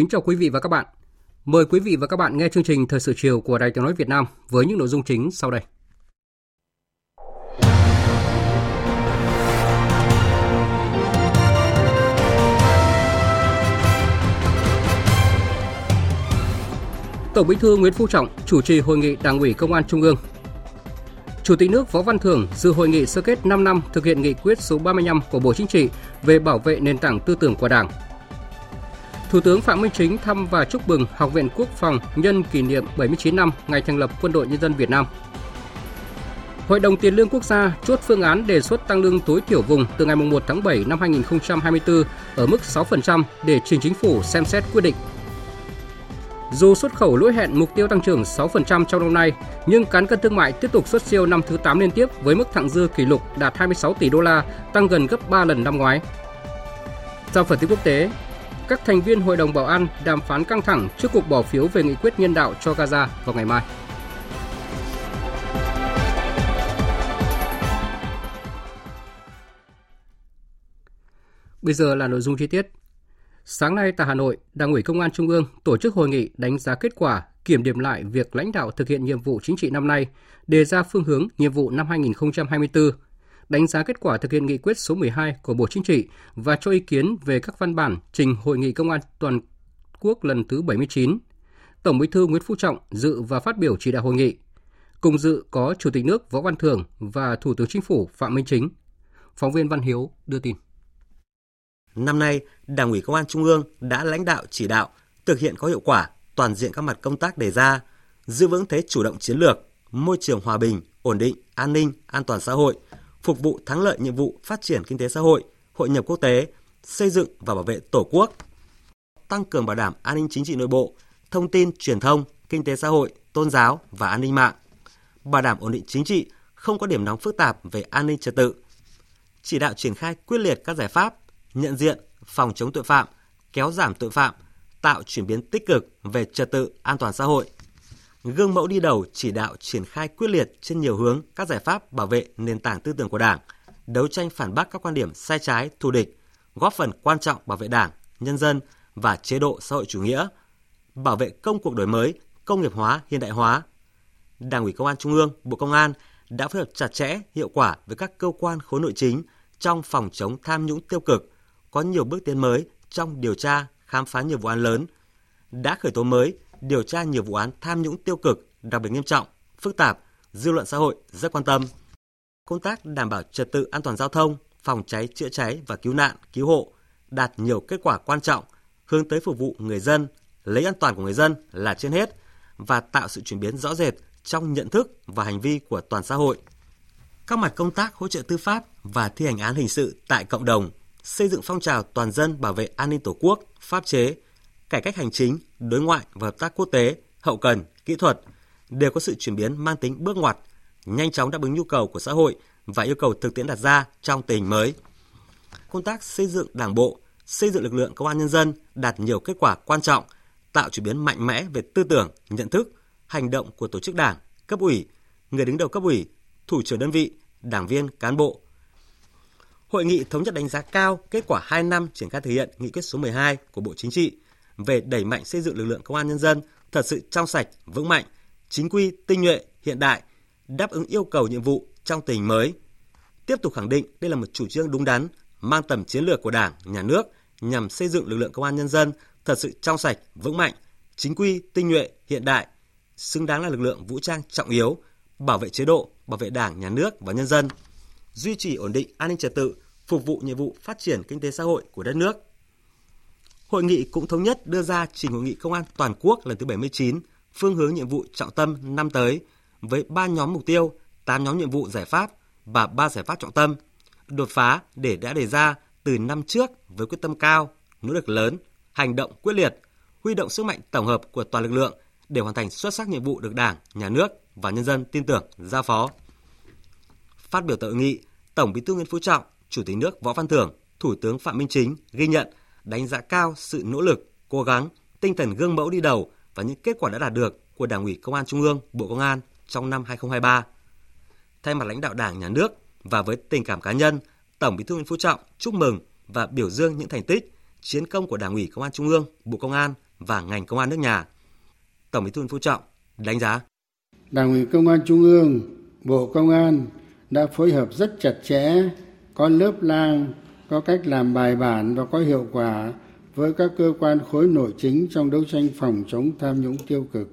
Kính chào quý vị và các bạn. Mời quý vị và các bạn nghe chương trình Thời sự chiều của Đài Tiếng nói Việt Nam với những nội dung chính sau đây. Tổng Bí thư Nguyễn Phú Trọng chủ trì hội nghị Đảng ủy Công an Trung ương. Chủ tịch nước Võ Văn Thưởng dự hội nghị sơ kết 5 năm thực hiện nghị quyết số 35 của Bộ Chính trị về bảo vệ nền tảng tư tưởng của Đảng, Thủ tướng Phạm Minh Chính thăm và chúc mừng Học viện Quốc phòng nhân kỷ niệm 79 năm ngày thành lập Quân đội Nhân dân Việt Nam. Hội đồng Tiền lương Quốc gia chốt phương án đề xuất tăng lương tối thiểu vùng từ ngày 1 tháng 7 năm 2024 ở mức 6% để trình chính phủ xem xét quyết định. Dù xuất khẩu lỗi hẹn mục tiêu tăng trưởng 6% trong năm nay, nhưng cán cân thương mại tiếp tục xuất siêu năm thứ 8 liên tiếp với mức thặng dư kỷ lục đạt 26 tỷ đô la, tăng gần gấp 3 lần năm ngoái. Trong phần tin quốc tế, các thành viên Hội đồng Bảo an đàm phán căng thẳng trước cuộc bỏ phiếu về nghị quyết nhân đạo cho Gaza vào ngày mai. Bây giờ là nội dung chi tiết. Sáng nay tại Hà Nội, Đảng ủy Công an Trung ương tổ chức hội nghị đánh giá kết quả, kiểm điểm lại việc lãnh đạo thực hiện nhiệm vụ chính trị năm nay, đề ra phương hướng nhiệm vụ năm 2024 đánh giá kết quả thực hiện nghị quyết số 12 của Bộ Chính trị và cho ý kiến về các văn bản trình Hội nghị Công an toàn quốc lần thứ 79. Tổng Bí thư Nguyễn Phú Trọng dự và phát biểu chỉ đạo hội nghị. Cùng dự có Chủ tịch nước Võ Văn Thưởng và Thủ tướng Chính phủ Phạm Minh Chính. Phóng viên Văn Hiếu đưa tin. Năm nay, Đảng ủy Công an Trung ương đã lãnh đạo chỉ đạo thực hiện có hiệu quả toàn diện các mặt công tác đề ra, giữ vững thế chủ động chiến lược, môi trường hòa bình, ổn định, an ninh, an toàn xã hội – phục vụ thắng lợi nhiệm vụ phát triển kinh tế xã hội, hội nhập quốc tế, xây dựng và bảo vệ Tổ quốc, tăng cường bảo đảm an ninh chính trị nội bộ, thông tin, truyền thông, kinh tế xã hội, tôn giáo và an ninh mạng, bảo đảm ổn định chính trị, không có điểm nóng phức tạp về an ninh trật tự, chỉ đạo triển khai quyết liệt các giải pháp nhận diện, phòng chống tội phạm, kéo giảm tội phạm, tạo chuyển biến tích cực về trật tự an toàn xã hội, gương mẫu đi đầu chỉ đạo triển khai quyết liệt trên nhiều hướng các giải pháp bảo vệ nền tảng tư tưởng của Đảng, đấu tranh phản bác các quan điểm sai trái, thù địch, góp phần quan trọng bảo vệ Đảng, nhân dân và chế độ xã hội chủ nghĩa, bảo vệ công cuộc đổi mới, công nghiệp hóa, hiện đại hóa. Đảng ủy Công an Trung ương, Bộ Công an đã phối hợp chặt chẽ, hiệu quả với các cơ quan khối nội chính trong phòng chống tham nhũng tiêu cực, có nhiều bước tiến mới trong điều tra, khám phá nhiều vụ án lớn, đã khởi tố mới điều tra nhiều vụ án tham nhũng tiêu cực đặc biệt nghiêm trọng, phức tạp, dư luận xã hội rất quan tâm. Công tác đảm bảo trật tự an toàn giao thông, phòng cháy chữa cháy và cứu nạn, cứu hộ đạt nhiều kết quả quan trọng, hướng tới phục vụ người dân, lấy an toàn của người dân là trên hết và tạo sự chuyển biến rõ rệt trong nhận thức và hành vi của toàn xã hội. Các mặt công tác hỗ trợ tư pháp và thi hành án hình sự tại cộng đồng, xây dựng phong trào toàn dân bảo vệ an ninh Tổ quốc, pháp chế, cải cách hành chính, đối ngoại và hợp tác quốc tế, hậu cần, kỹ thuật đều có sự chuyển biến mang tính bước ngoặt, nhanh chóng đáp ứng nhu cầu của xã hội và yêu cầu thực tiễn đặt ra trong tình hình mới. Công tác xây dựng Đảng bộ, xây dựng lực lượng công an nhân dân đạt nhiều kết quả quan trọng, tạo chuyển biến mạnh mẽ về tư tưởng, nhận thức, hành động của tổ chức Đảng, cấp ủy, người đứng đầu cấp ủy, thủ trưởng đơn vị, đảng viên, cán bộ. Hội nghị thống nhất đánh giá cao kết quả 2 năm triển khai thực hiện nghị quyết số 12 của Bộ Chính trị về đẩy mạnh xây dựng lực lượng công an nhân dân thật sự trong sạch, vững mạnh, chính quy, tinh nhuệ, hiện đại, đáp ứng yêu cầu nhiệm vụ trong tình mới. Tiếp tục khẳng định đây là một chủ trương đúng đắn, mang tầm chiến lược của Đảng, Nhà nước nhằm xây dựng lực lượng công an nhân dân thật sự trong sạch, vững mạnh, chính quy, tinh nhuệ, hiện đại, xứng đáng là lực lượng vũ trang trọng yếu, bảo vệ chế độ, bảo vệ Đảng, Nhà nước và nhân dân, duy trì ổn định an ninh trật tự, phục vụ nhiệm vụ phát triển kinh tế xã hội của đất nước. Hội nghị cũng thống nhất đưa ra trình hội nghị công an toàn quốc lần thứ 79, phương hướng nhiệm vụ trọng tâm năm tới với 3 nhóm mục tiêu, 8 nhóm nhiệm vụ giải pháp và 3 giải pháp trọng tâm, đột phá để đã đề ra từ năm trước với quyết tâm cao, nỗ lực lớn, hành động quyết liệt, huy động sức mạnh tổng hợp của toàn lực lượng để hoàn thành xuất sắc nhiệm vụ được Đảng, Nhà nước và nhân dân tin tưởng giao phó. Phát biểu tại hội nghị, Tổng Bí thư Nguyễn Phú Trọng, Chủ tịch nước Võ Văn Thưởng, Thủ tướng Phạm Minh Chính ghi nhận, đánh giá cao sự nỗ lực, cố gắng, tinh thần gương mẫu đi đầu và những kết quả đã đạt được của Đảng ủy Công an Trung ương, Bộ Công an trong năm 2023. Thay mặt lãnh đạo Đảng, Nhà nước và với tình cảm cá nhân, Tổng Bí thư Nguyễn Phú Trọng chúc mừng và biểu dương những thành tích, chiến công của Đảng ủy Công an Trung ương, Bộ Công an và ngành công an nước nhà. Tổng Bí thư Nguyễn Phú Trọng đánh giá Đảng ủy Công an Trung ương, Bộ Công an đã phối hợp rất chặt chẽ, có lớp lang, có cách làm bài bản và có hiệu quả với các cơ quan khối nội chính trong đấu tranh phòng chống tham nhũng tiêu cực.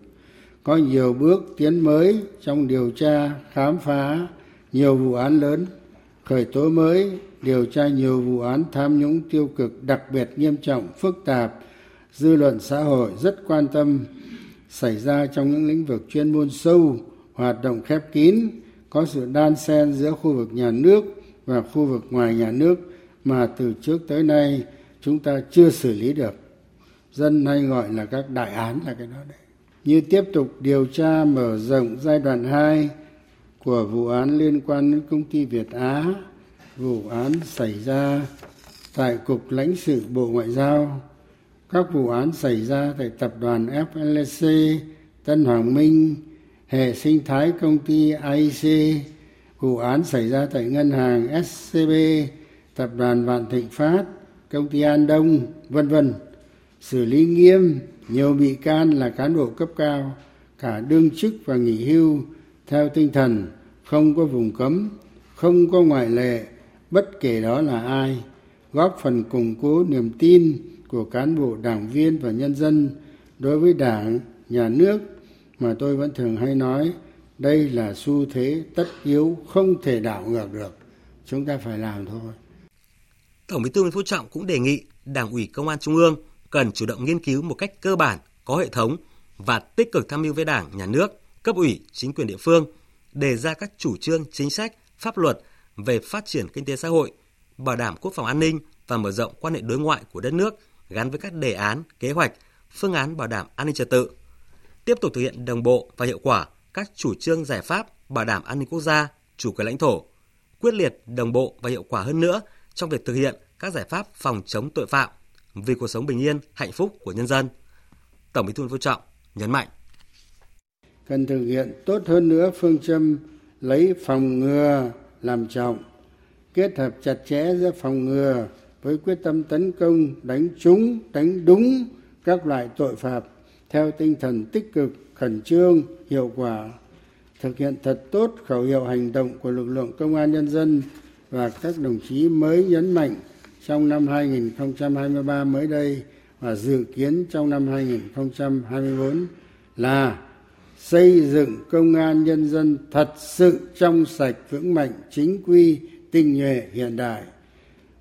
Có nhiều bước tiến mới trong điều tra, khám phá nhiều vụ án lớn. Khởi tố mới, điều tra nhiều vụ án tham nhũng tiêu cực đặc biệt nghiêm trọng, phức tạp, dư luận xã hội rất quan tâm, xảy ra trong những lĩnh vực chuyên môn sâu, hoạt động khép kín, có sự đan xen giữa khu vực nhà nước và khu vực ngoài nhà nước mà từ trước tới nay chúng ta chưa xử lý được. Dân hay gọi là các đại án là cái đó đấy. Như tiếp tục điều tra mở rộng giai đoạn 2 của vụ án liên quan đến công ty Việt Á, vụ án xảy ra tại Cục lãnh sự Bộ Ngoại giao, các vụ án xảy ra tại tập đoàn FLC, Tân Hoàng Minh, hệ sinh thái công ty IC, vụ án xảy ra tại ngân hàng SCB, tập đoàn Vạn Thịnh Phát, công ty An Đông, vân vân, xử lý nghiêm nhiều bị can là cán bộ cấp cao cả đương chức và nghỉ hưu theo tinh thần không có vùng cấm không có ngoại lệ bất kể đó là ai góp phần củng cố niềm tin của cán bộ đảng viên và nhân dân đối với đảng nhà nước mà tôi vẫn thường hay nói đây là xu thế tất yếu không thể đảo ngược được. Chúng ta phải làm thôi tổng bí thư nguyễn phú trọng cũng đề nghị đảng ủy công an trung ương cần chủ động nghiên cứu một cách cơ bản, có hệ thống và tích cực tham mưu với Đảng, Nhà nước, cấp ủy, chính quyền địa phương, đề ra các chủ trương, chính sách, pháp luật về phát triển kinh tế xã hội, bảo đảm quốc phòng an ninh và mở rộng quan hệ đối ngoại của đất nước gắn với các đề án, kế hoạch, phương án bảo đảm an ninh trật tự. Tiếp tục thực hiện đồng bộ và hiệu quả các chủ trương giải pháp bảo đảm an ninh quốc gia, chủ quyền lãnh thổ, quyết liệt, đồng bộ và hiệu quả hơn nữa trong việc thực hiện các giải pháp phòng chống tội phạm, vì cuộc sống bình yên, hạnh phúc của nhân dân. Tổng Bí thư Nguyễn Phú Trọng nhấn mạnh cần thực hiện tốt hơn nữa phương châm lấy phòng ngừa làm trọng, kết hợp chặt chẽ giữa phòng ngừa với quyết tâm tấn công đánh trúng, đánh đúng các loại tội phạm theo tinh thần tích cực, khẩn trương, hiệu quả, thực hiện thật tốt khẩu hiệu hành động của lực lượng công an nhân dân và các đồng chí mới nhấn mạnh trong năm 2023 mới đây và dự kiến trong năm 2024 là xây dựng công an nhân dân thật sự trong sạch vững mạnh chính quy, tinh nhuệ, hiện đại.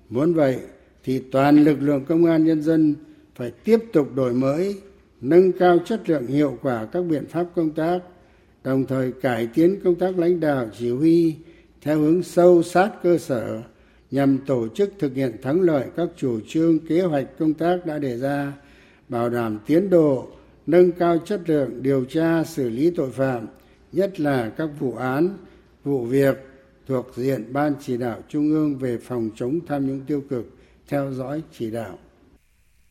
Muốn vậy thì toàn lực lượng công an nhân dân phải tiếp tục đổi mới, nâng cao chất lượng hiệu quả các biện pháp công tác, đồng thời cải tiến công tác lãnh đạo chỉ huy theo hướng sâu sát cơ sở, nhằm tổ chức thực hiện thắng lợi các chủ trương, kế hoạch công tác đã đề ra, bảo đảm tiến độ, nâng cao chất lượng điều tra xử lý tội phạm, nhất là các vụ án, vụ việc thuộc diện ban chỉ đạo trung ương về phòng chống tham nhũng tiêu cực, theo dõi chỉ đạo.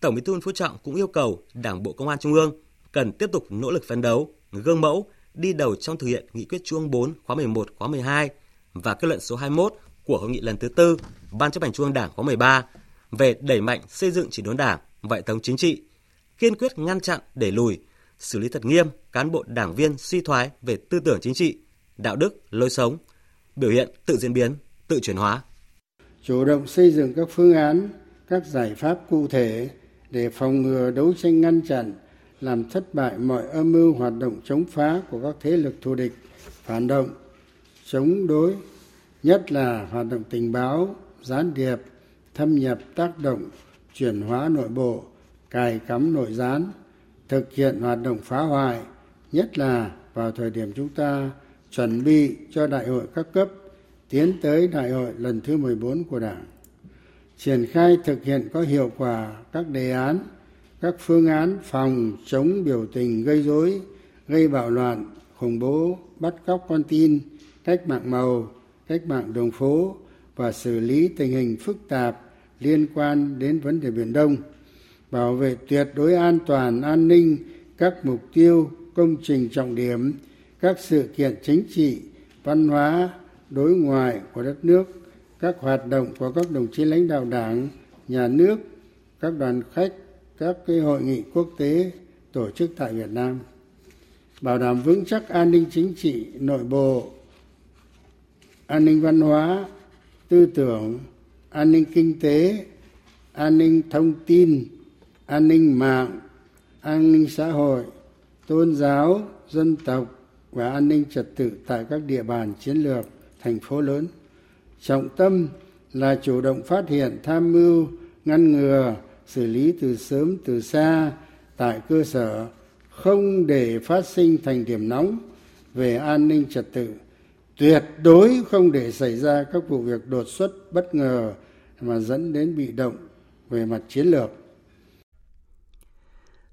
Tổng bí thư phú trọng cũng yêu cầu đảng bộ công an trung ương cần tiếp tục nỗ lực phấn đấu, gương mẫu, đi đầu trong thực hiện nghị quyết trung 4 khóa 11 khóa 12 và kết luận số 21 của hội nghị lần thứ tư Ban chấp hành Trung ương Đảng khóa 13 về đẩy mạnh xây dựng chỉnh đốn Đảng và hệ thống chính trị, kiên quyết ngăn chặn, đẩy lùi, xử lý thật nghiêm cán bộ đảng viên suy thoái về tư tưởng chính trị, đạo đức, lối sống, biểu hiện tự diễn biến, tự chuyển hóa. Chủ động xây dựng các phương án, các giải pháp cụ thể để phòng ngừa đấu tranh ngăn chặn, làm thất bại mọi âm mưu hoạt động chống phá của các thế lực thù địch, phản động, chống đối nhất là hoạt động tình báo gián điệp thâm nhập tác động chuyển hóa nội bộ cài cắm nội gián thực hiện hoạt động phá hoại nhất là vào thời điểm chúng ta chuẩn bị cho đại hội các cấp tiến tới đại hội lần thứ 14 của Đảng. Triển khai thực hiện có hiệu quả các đề án, các phương án phòng chống biểu tình gây rối, gây bạo loạn, khủng bố, bắt cóc con tin, cách mạng màu, cách mạng đường phố và xử lý tình hình phức tạp liên quan đến vấn đề Biển Đông, bảo vệ tuyệt đối an toàn, an ninh các mục tiêu, công trình trọng điểm, các sự kiện chính trị, văn hóa, đối ngoại của đất nước, các hoạt động của các đồng chí lãnh đạo đảng, nhà nước, các đoàn khách, các cái hội nghị quốc tế tổ chức tại Việt Nam. Bảo đảm vững chắc an ninh chính trị nội bộ an ninh văn hóa, tư tưởng, an ninh kinh tế, an ninh thông tin, an ninh mạng, an ninh xã hội, tôn giáo, dân tộc và an ninh trật tự tại các địa bàn chiến lược, thành phố lớn. Trọng tâm là chủ động phát hiện, tham mưu, ngăn ngừa, xử lý từ sớm, từ xa tại cơ sở, không để phát sinh thành điểm nóng về an ninh trật tự tuyệt đối không để xảy ra các vụ việc đột xuất bất ngờ mà dẫn đến bị động về mặt chiến lược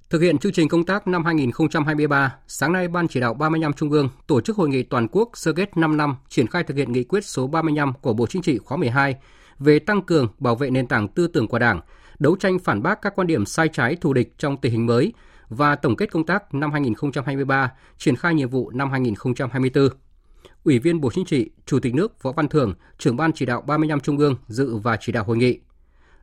Thực hiện chương trình công tác năm 2023, sáng nay Ban chỉ đạo 35 Trung ương tổ chức hội nghị toàn quốc sơ kết 5 năm triển khai thực hiện nghị quyết số 35 của Bộ Chính trị khóa 12 về tăng cường bảo vệ nền tảng tư tưởng của Đảng, đấu tranh phản bác các quan điểm sai trái thù địch trong tình hình mới và tổng kết công tác năm 2023, triển khai nhiệm vụ năm 2024. Ủy viên Bộ Chính trị, Chủ tịch nước Võ Văn Thưởng, trưởng ban chỉ đạo 35 Trung ương dự và chỉ đạo hội nghị.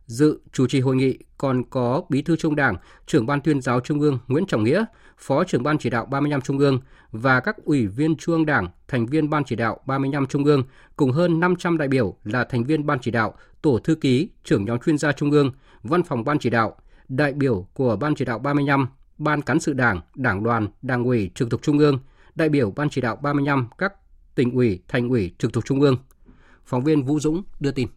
Dự chủ trì hội nghị còn có Bí thư Trung Đảng, trưởng ban tuyên giáo Trung ương Nguyễn Trọng Nghĩa, Phó trưởng ban chỉ đạo 35 Trung ương và các ủy viên Trung ương Đảng, thành viên ban chỉ đạo 35 Trung ương cùng hơn 500 đại biểu là thành viên ban chỉ đạo, tổ thư ký, trưởng nhóm chuyên gia Trung ương, văn phòng ban chỉ đạo, đại biểu của ban chỉ đạo 35, ban cán sự Đảng, Đảng đoàn, Đảng ủy trực thuộc Trung ương, đại biểu ban chỉ đạo 35 các tỉnh ủy, thành ủy trực thuộc Trung ương. Phóng viên Vũ Dũng đưa tin.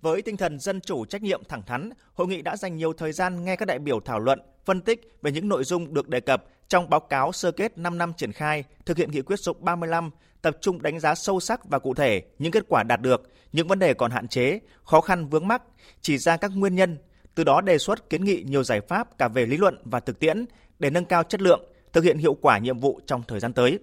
Với tinh thần dân chủ trách nhiệm thẳng thắn, hội nghị đã dành nhiều thời gian nghe các đại biểu thảo luận, phân tích về những nội dung được đề cập trong báo cáo sơ kết 5 năm triển khai thực hiện nghị quyết số 35, tập trung đánh giá sâu sắc và cụ thể những kết quả đạt được, những vấn đề còn hạn chế, khó khăn vướng mắc, chỉ ra các nguyên nhân, từ đó đề xuất kiến nghị nhiều giải pháp cả về lý luận và thực tiễn để nâng cao chất lượng, thực hiện hiệu quả nhiệm vụ trong thời gian tới.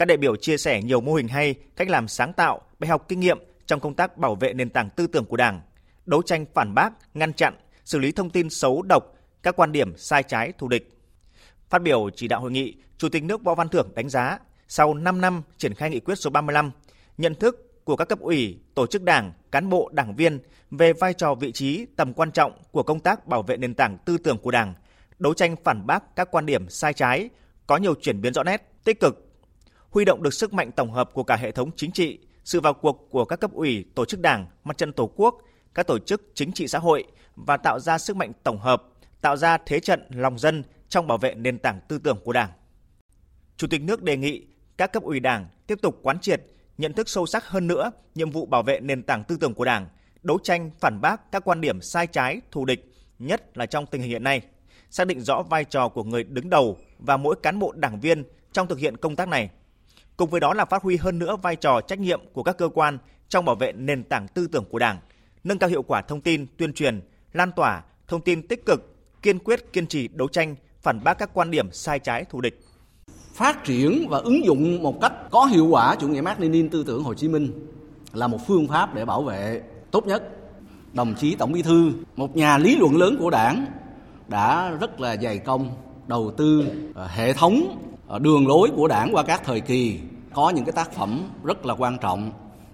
Các đại biểu chia sẻ nhiều mô hình hay, cách làm sáng tạo, bài học kinh nghiệm trong công tác bảo vệ nền tảng tư tưởng của Đảng, đấu tranh phản bác, ngăn chặn, xử lý thông tin xấu độc, các quan điểm sai trái thù địch. Phát biểu chỉ đạo hội nghị, Chủ tịch nước Võ Văn Thưởng đánh giá, sau 5 năm triển khai nghị quyết số 35, nhận thức của các cấp ủy, tổ chức đảng, cán bộ, đảng viên về vai trò vị trí, tầm quan trọng của công tác bảo vệ nền tảng tư tưởng của Đảng, đấu tranh phản bác các quan điểm sai trái, có nhiều chuyển biến rõ nét, tích cực, huy động được sức mạnh tổng hợp của cả hệ thống chính trị, sự vào cuộc của các cấp ủy, tổ chức đảng, mặt trận tổ quốc, các tổ chức chính trị xã hội và tạo ra sức mạnh tổng hợp, tạo ra thế trận lòng dân trong bảo vệ nền tảng tư tưởng của Đảng. Chủ tịch nước đề nghị các cấp ủy Đảng tiếp tục quán triệt, nhận thức sâu sắc hơn nữa nhiệm vụ bảo vệ nền tảng tư tưởng của Đảng, đấu tranh phản bác các quan điểm sai trái, thù địch, nhất là trong tình hình hiện nay, xác định rõ vai trò của người đứng đầu và mỗi cán bộ đảng viên trong thực hiện công tác này. Cùng với đó là phát huy hơn nữa vai trò trách nhiệm của các cơ quan trong bảo vệ nền tảng tư tưởng của Đảng, nâng cao hiệu quả thông tin, tuyên truyền, lan tỏa thông tin tích cực, kiên quyết kiên trì đấu tranh phản bác các quan điểm sai trái thù địch. Phát triển và ứng dụng một cách có hiệu quả chủ nghĩa Mác Lênin tư tưởng Hồ Chí Minh là một phương pháp để bảo vệ tốt nhất. Đồng chí Tổng Bí thư, một nhà lý luận lớn của Đảng đã rất là dày công đầu tư ờ, hệ thống Ờ, đường lối của Đảng qua các thời kỳ có những cái tác phẩm rất là quan trọng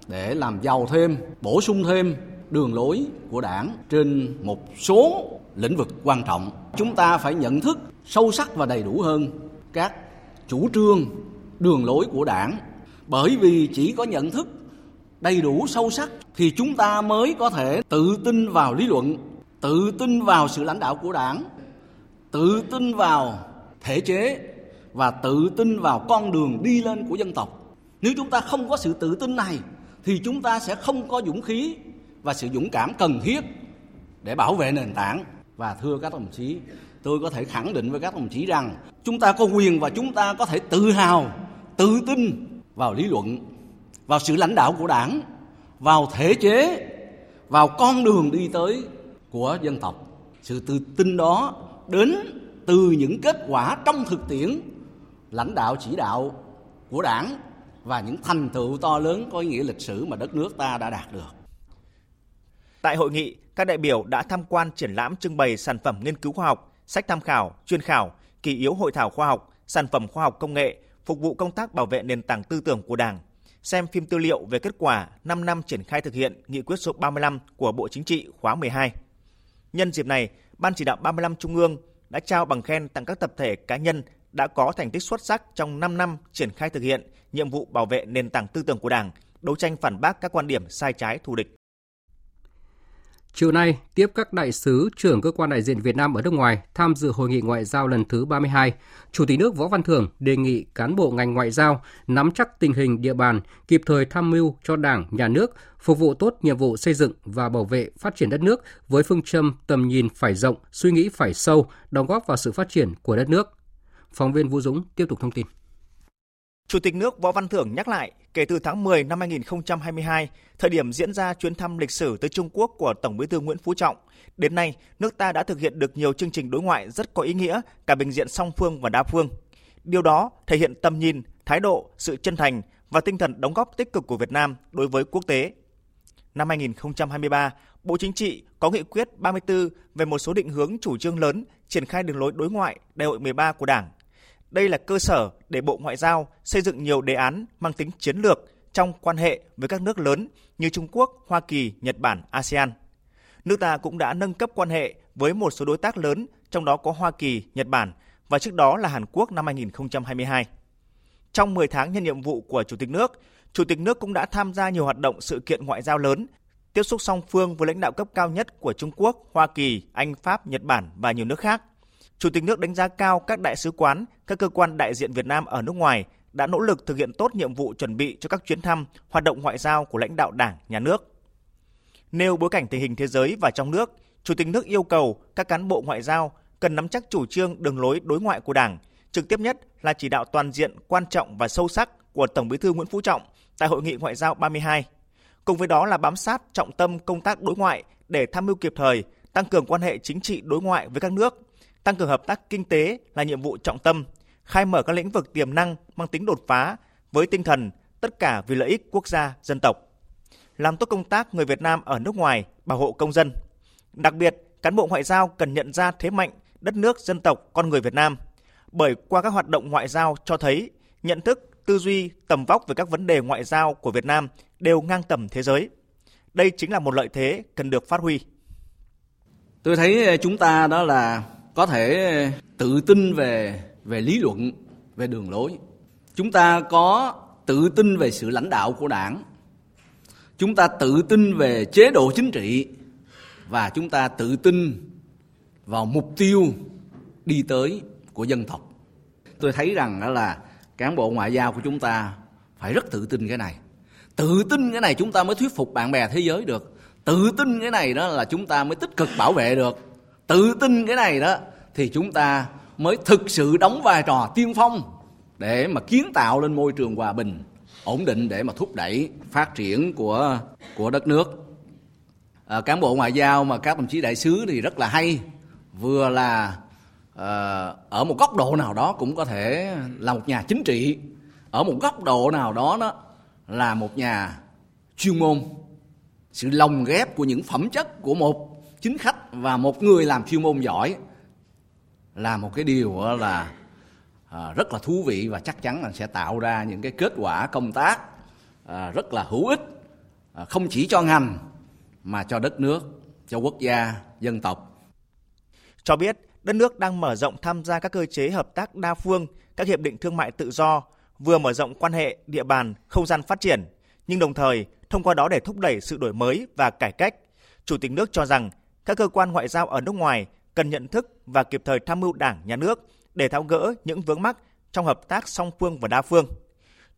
để làm giàu thêm, bổ sung thêm đường lối của Đảng trên một số lĩnh vực quan trọng. Chúng ta phải nhận thức sâu sắc và đầy đủ hơn các chủ trương, đường lối của Đảng bởi vì chỉ có nhận thức đầy đủ sâu sắc thì chúng ta mới có thể tự tin vào lý luận, tự tin vào sự lãnh đạo của Đảng, tự tin vào thể chế và tự tin vào con đường đi lên của dân tộc. Nếu chúng ta không có sự tự tin này, thì chúng ta sẽ không có dũng khí và sự dũng cảm cần thiết để bảo vệ nền tảng và thưa các đồng chí, tôi có thể khẳng định với các đồng chí rằng chúng ta có quyền và chúng ta có thể tự hào, tự tin vào lý luận, vào sự lãnh đạo của đảng, vào thể chế, vào con đường đi tới của dân tộc sự tự tin đó đến từ những kết quả trong thực tiễn lãnh đạo chỉ đạo của đảng và những thành tựu to lớn có ý nghĩa lịch sử mà đất nước ta đã đạt được. Tại hội nghị, các đại biểu đã tham quan triển lãm trưng bày sản phẩm nghiên cứu khoa học, sách tham khảo, chuyên khảo, kỳ yếu hội thảo khoa học, sản phẩm khoa học công nghệ phục vụ công tác bảo vệ nền tảng tư tưởng của Đảng, xem phim tư liệu về kết quả 5 năm triển khai thực hiện nghị quyết số 35 của Bộ Chính trị khóa 12. Nhân dịp này, Ban chỉ đạo 35 Trung ương đã trao bằng khen tặng các tập thể cá nhân đã có thành tích xuất sắc trong 5 năm triển khai thực hiện nhiệm vụ bảo vệ nền tảng tư tưởng của Đảng, đấu tranh phản bác các quan điểm sai trái thù địch. Chiều nay, tiếp các đại sứ trưởng cơ quan đại diện Việt Nam ở nước ngoài tham dự hội nghị ngoại giao lần thứ 32, Chủ tịch nước Võ Văn Thưởng đề nghị cán bộ ngành ngoại giao nắm chắc tình hình địa bàn, kịp thời tham mưu cho Đảng, Nhà nước, phục vụ tốt nhiệm vụ xây dựng và bảo vệ phát triển đất nước với phương châm tầm nhìn phải rộng, suy nghĩ phải sâu, đóng góp vào sự phát triển của đất nước. Phóng viên Vũ Dũng tiếp tục thông tin. Chủ tịch nước Võ Văn Thưởng nhắc lại, kể từ tháng 10 năm 2022, thời điểm diễn ra chuyến thăm lịch sử tới Trung Quốc của Tổng Bí thư Nguyễn Phú Trọng, đến nay nước ta đã thực hiện được nhiều chương trình đối ngoại rất có ý nghĩa cả bình diện song phương và đa phương. Điều đó thể hiện tầm nhìn, thái độ, sự chân thành và tinh thần đóng góp tích cực của Việt Nam đối với quốc tế. Năm 2023, Bộ Chính trị có nghị quyết 34 về một số định hướng chủ trương lớn triển khai đường lối đối ngoại Đại hội 13 của Đảng đây là cơ sở để Bộ Ngoại giao xây dựng nhiều đề án mang tính chiến lược trong quan hệ với các nước lớn như Trung Quốc, Hoa Kỳ, Nhật Bản, ASEAN. Nước ta cũng đã nâng cấp quan hệ với một số đối tác lớn, trong đó có Hoa Kỳ, Nhật Bản và trước đó là Hàn Quốc năm 2022. Trong 10 tháng nhân nhiệm vụ của Chủ tịch nước, Chủ tịch nước cũng đã tham gia nhiều hoạt động sự kiện ngoại giao lớn, tiếp xúc song phương với lãnh đạo cấp cao nhất của Trung Quốc, Hoa Kỳ, Anh, Pháp, Nhật Bản và nhiều nước khác – Chủ tịch nước đánh giá cao các đại sứ quán, các cơ quan đại diện Việt Nam ở nước ngoài đã nỗ lực thực hiện tốt nhiệm vụ chuẩn bị cho các chuyến thăm, hoạt động ngoại giao của lãnh đạo Đảng, Nhà nước. Nêu bối cảnh tình hình thế giới và trong nước, Chủ tịch nước yêu cầu các cán bộ ngoại giao cần nắm chắc chủ trương đường lối đối ngoại của Đảng, trực tiếp nhất là chỉ đạo toàn diện, quan trọng và sâu sắc của Tổng Bí thư Nguyễn Phú Trọng tại Hội nghị Ngoại giao 32. Cùng với đó là bám sát trọng tâm công tác đối ngoại để tham mưu kịp thời, tăng cường quan hệ chính trị đối ngoại với các nước, Tăng cường hợp tác kinh tế là nhiệm vụ trọng tâm, khai mở các lĩnh vực tiềm năng mang tính đột phá với tinh thần tất cả vì lợi ích quốc gia, dân tộc. Làm tốt công tác người Việt Nam ở nước ngoài, bảo hộ công dân. Đặc biệt, cán bộ ngoại giao cần nhận ra thế mạnh đất nước, dân tộc, con người Việt Nam. Bởi qua các hoạt động ngoại giao cho thấy nhận thức, tư duy, tầm vóc về các vấn đề ngoại giao của Việt Nam đều ngang tầm thế giới. Đây chính là một lợi thế cần được phát huy. Tôi thấy ờ, chúng ta đó là có thể tự tin về về lý luận, về đường lối. Chúng ta có tự tin về sự lãnh đạo của đảng. Chúng ta tự tin về chế độ chính trị. Và chúng ta tự tin vào mục tiêu đi tới của dân tộc. Tôi thấy rằng đó là cán bộ ngoại giao của chúng ta phải rất tự tin cái này. Tự tin cái này chúng ta mới thuyết phục bạn bè thế giới được. Tự tin cái này đó là chúng ta mới tích cực bảo vệ được tự tin cái này đó thì chúng ta mới thực sự đóng vai trò tiên phong để mà kiến tạo lên môi trường hòa bình ổn định để mà thúc đẩy phát triển của của đất nước. À, cán bộ ngoại giao mà các đồng chí đại sứ thì rất là hay vừa là à, ở một góc độ nào đó cũng có thể là một nhà chính trị ở một góc độ nào đó đó là một nhà chuyên môn. Sự lồng ghép của những phẩm chất của một chính khách và một người làm chuyên môn giỏi là một cái điều là à, rất là thú vị và chắc chắn là sẽ tạo ra những cái kết quả công tác à, rất là hữu ích à, không chỉ cho ngành mà cho đất nước, cho quốc gia, dân tộc. Cho biết, đất nước đang mở rộng tham gia các cơ chế hợp tác đa phương, các hiệp định thương mại tự do, vừa mở rộng quan hệ, địa bàn, không gian phát triển, nhưng đồng thời, thông qua đó để thúc đẩy sự đổi mới và cải cách. Chủ tịch nước cho rằng các cơ quan ngoại giao ở nước ngoài cần nhận thức và kịp thời tham mưu Đảng, Nhà nước để tháo gỡ những vướng mắc trong hợp tác song phương và đa phương.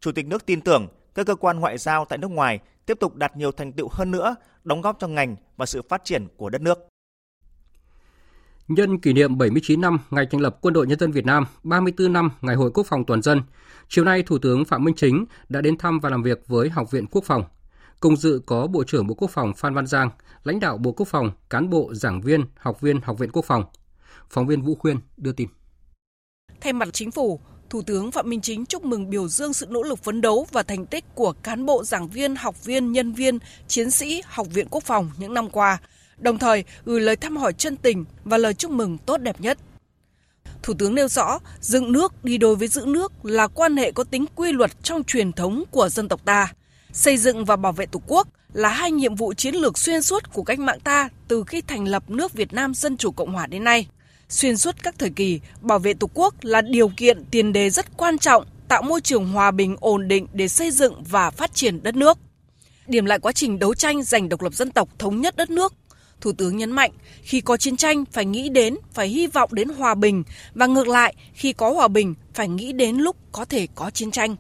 Chủ tịch nước tin tưởng các cơ quan ngoại giao tại nước ngoài tiếp tục đạt nhiều thành tựu hơn nữa, đóng góp cho ngành và sự phát triển của đất nước. Nhân kỷ niệm 79 năm ngày thành lập Quân đội Nhân dân Việt Nam, 34 năm Ngày hội Quốc phòng toàn dân, chiều nay Thủ tướng Phạm Minh Chính đã đến thăm và làm việc với Học viện Quốc phòng. Cùng dự có Bộ trưởng Bộ Quốc phòng Phan Văn Giang, lãnh đạo Bộ Quốc phòng, cán bộ, giảng viên, học viên Học viện Quốc phòng. Phóng viên Vũ Khuyên đưa tin. Thay mặt chính phủ, Thủ tướng Phạm Minh Chính chúc mừng biểu dương sự nỗ lực phấn đấu và thành tích của cán bộ, giảng viên, học viên, nhân viên, chiến sĩ Học viện Quốc phòng những năm qua, đồng thời gửi lời thăm hỏi chân tình và lời chúc mừng tốt đẹp nhất. Thủ tướng nêu rõ, dựng nước đi đôi với giữ nước là quan hệ có tính quy luật trong truyền thống của dân tộc ta. Xây dựng và bảo vệ Tổ quốc là hai nhiệm vụ chiến lược xuyên suốt của cách mạng ta từ khi thành lập nước Việt Nam Dân Chủ Cộng Hòa đến nay. Xuyên suốt các thời kỳ, bảo vệ Tổ quốc là điều kiện tiền đề rất quan trọng tạo môi trường hòa bình ổn định để xây dựng và phát triển đất nước. Điểm lại quá trình đấu tranh giành độc lập dân tộc thống nhất đất nước, Thủ tướng nhấn mạnh, khi có chiến tranh phải nghĩ đến, phải hy vọng đến hòa bình và ngược lại, khi có hòa bình phải nghĩ đến lúc có thể có chiến tranh.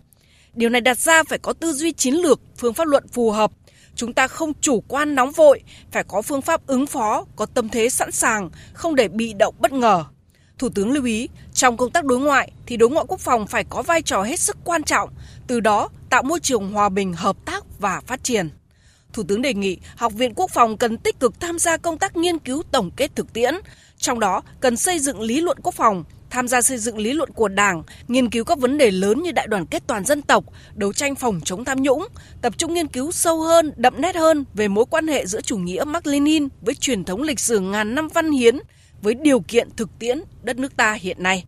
Điều này đặt ra phải có tư duy chiến lược, phương pháp luận phù hợp. Chúng ta không chủ quan nóng vội, phải có phương pháp ứng phó, có tâm thế sẵn sàng, không để bị động bất ngờ. Thủ tướng lưu ý, trong công tác đối ngoại thì đối ngoại quốc phòng phải có vai trò hết sức quan trọng, từ đó tạo môi trường hòa bình, hợp tác và phát triển. Thủ tướng đề nghị Học viện Quốc phòng cần tích cực tham gia công tác nghiên cứu tổng kết thực tiễn, trong đó cần xây dựng lý luận quốc phòng, tham gia xây dựng lý luận của Đảng, nghiên cứu các vấn đề lớn như đại đoàn kết toàn dân tộc, đấu tranh phòng chống tham nhũng, tập trung nghiên cứu sâu hơn, đậm nét hơn về mối quan hệ giữa chủ nghĩa Mark Lenin với truyền thống lịch sử ngàn năm văn hiến với điều kiện thực tiễn đất nước ta hiện nay.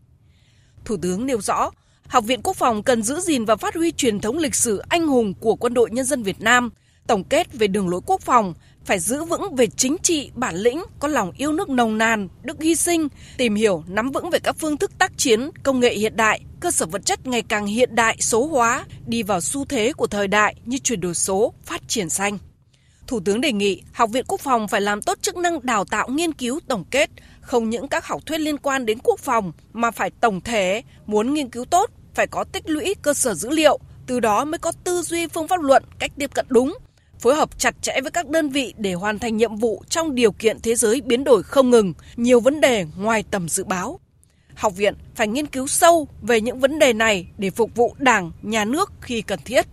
Thủ tướng nêu rõ, Học viện Quốc phòng cần giữ gìn và phát huy truyền thống lịch sử anh hùng của quân đội nhân dân Việt Nam, tổng kết về đường lối quốc phòng, phải giữ vững về chính trị, bản lĩnh, có lòng yêu nước nồng nàn, đức hy sinh, tìm hiểu, nắm vững về các phương thức tác chiến, công nghệ hiện đại, cơ sở vật chất ngày càng hiện đại, số hóa, đi vào xu thế của thời đại như chuyển đổi số, phát triển xanh. Thủ tướng đề nghị Học viện Quốc phòng phải làm tốt chức năng đào tạo nghiên cứu tổng kết, không những các học thuyết liên quan đến quốc phòng mà phải tổng thể, muốn nghiên cứu tốt phải có tích lũy cơ sở dữ liệu, từ đó mới có tư duy phương pháp luận, cách tiếp cận đúng, phối hợp chặt chẽ với các đơn vị để hoàn thành nhiệm vụ trong điều kiện thế giới biến đổi không ngừng, nhiều vấn đề ngoài tầm dự báo. Học viện phải nghiên cứu sâu về những vấn đề này để phục vụ Đảng, nhà nước khi cần thiết.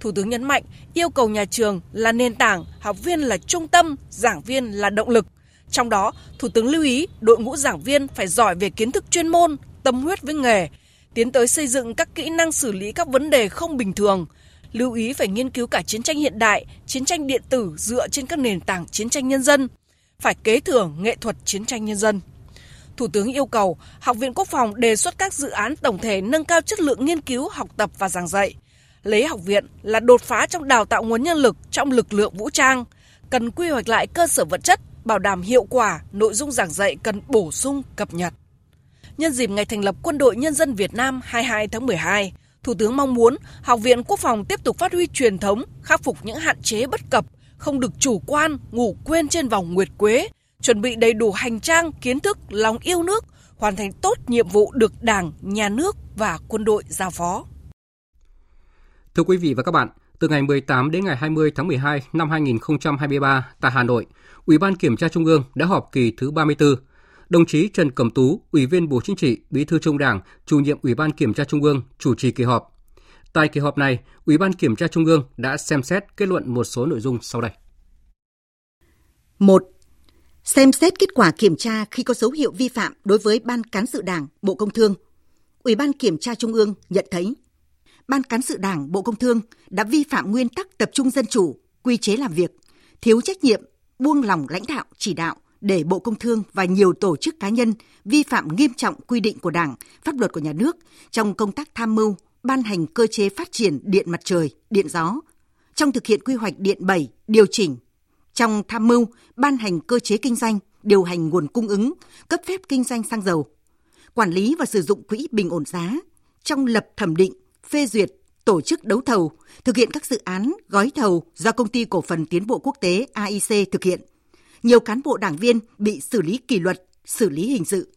Thủ tướng nhấn mạnh, yêu cầu nhà trường là nền tảng, học viên là trung tâm, giảng viên là động lực. Trong đó, Thủ tướng lưu ý đội ngũ giảng viên phải giỏi về kiến thức chuyên môn, tâm huyết với nghề, tiến tới xây dựng các kỹ năng xử lý các vấn đề không bình thường, lưu ý phải nghiên cứu cả chiến tranh hiện đại, chiến tranh điện tử dựa trên các nền tảng chiến tranh nhân dân, phải kế thừa nghệ thuật chiến tranh nhân dân. Thủ tướng yêu cầu Học viện Quốc phòng đề xuất các dự án tổng thể nâng cao chất lượng nghiên cứu, học tập và giảng dạy. Lấy học viện là đột phá trong đào tạo nguồn nhân lực trong lực lượng vũ trang, cần quy hoạch lại cơ sở vật chất, bảo đảm hiệu quả, nội dung giảng dạy cần bổ sung, cập nhật. Nhân dịp ngày thành lập Quân đội Nhân dân Việt Nam 22 tháng 12, Thủ tướng mong muốn Học viện Quốc phòng tiếp tục phát huy truyền thống, khắc phục những hạn chế bất cập, không được chủ quan, ngủ quên trên vòng nguyệt quế, chuẩn bị đầy đủ hành trang, kiến thức, lòng yêu nước, hoàn thành tốt nhiệm vụ được Đảng, Nhà nước và quân đội giao phó. Thưa quý vị và các bạn, từ ngày 18 đến ngày 20 tháng 12 năm 2023 tại Hà Nội, Ủy ban Kiểm tra Trung ương đã họp kỳ thứ 34 đồng chí Trần Cẩm Tú, Ủy viên Bộ Chính trị, Bí thư Trung Đảng, chủ nhiệm Ủy ban Kiểm tra Trung ương chủ trì kỳ họp. Tại kỳ họp này, Ủy ban Kiểm tra Trung ương đã xem xét kết luận một số nội dung sau đây. 1. Xem xét kết quả kiểm tra khi có dấu hiệu vi phạm đối với Ban Cán sự Đảng, Bộ Công Thương. Ủy ban Kiểm tra Trung ương nhận thấy Ban Cán sự Đảng, Bộ Công Thương đã vi phạm nguyên tắc tập trung dân chủ, quy chế làm việc, thiếu trách nhiệm, buông lỏng lãnh đạo, chỉ đạo, để Bộ Công Thương và nhiều tổ chức cá nhân vi phạm nghiêm trọng quy định của Đảng, pháp luật của nhà nước trong công tác tham mưu, ban hành cơ chế phát triển điện mặt trời, điện gió, trong thực hiện quy hoạch điện 7, điều chỉnh, trong tham mưu, ban hành cơ chế kinh doanh, điều hành nguồn cung ứng, cấp phép kinh doanh xăng dầu, quản lý và sử dụng quỹ bình ổn giá, trong lập thẩm định, phê duyệt, tổ chức đấu thầu, thực hiện các dự án, gói thầu do công ty cổ phần tiến bộ quốc tế AIC thực hiện – nhiều cán bộ đảng viên bị xử lý kỷ luật, xử lý hình sự.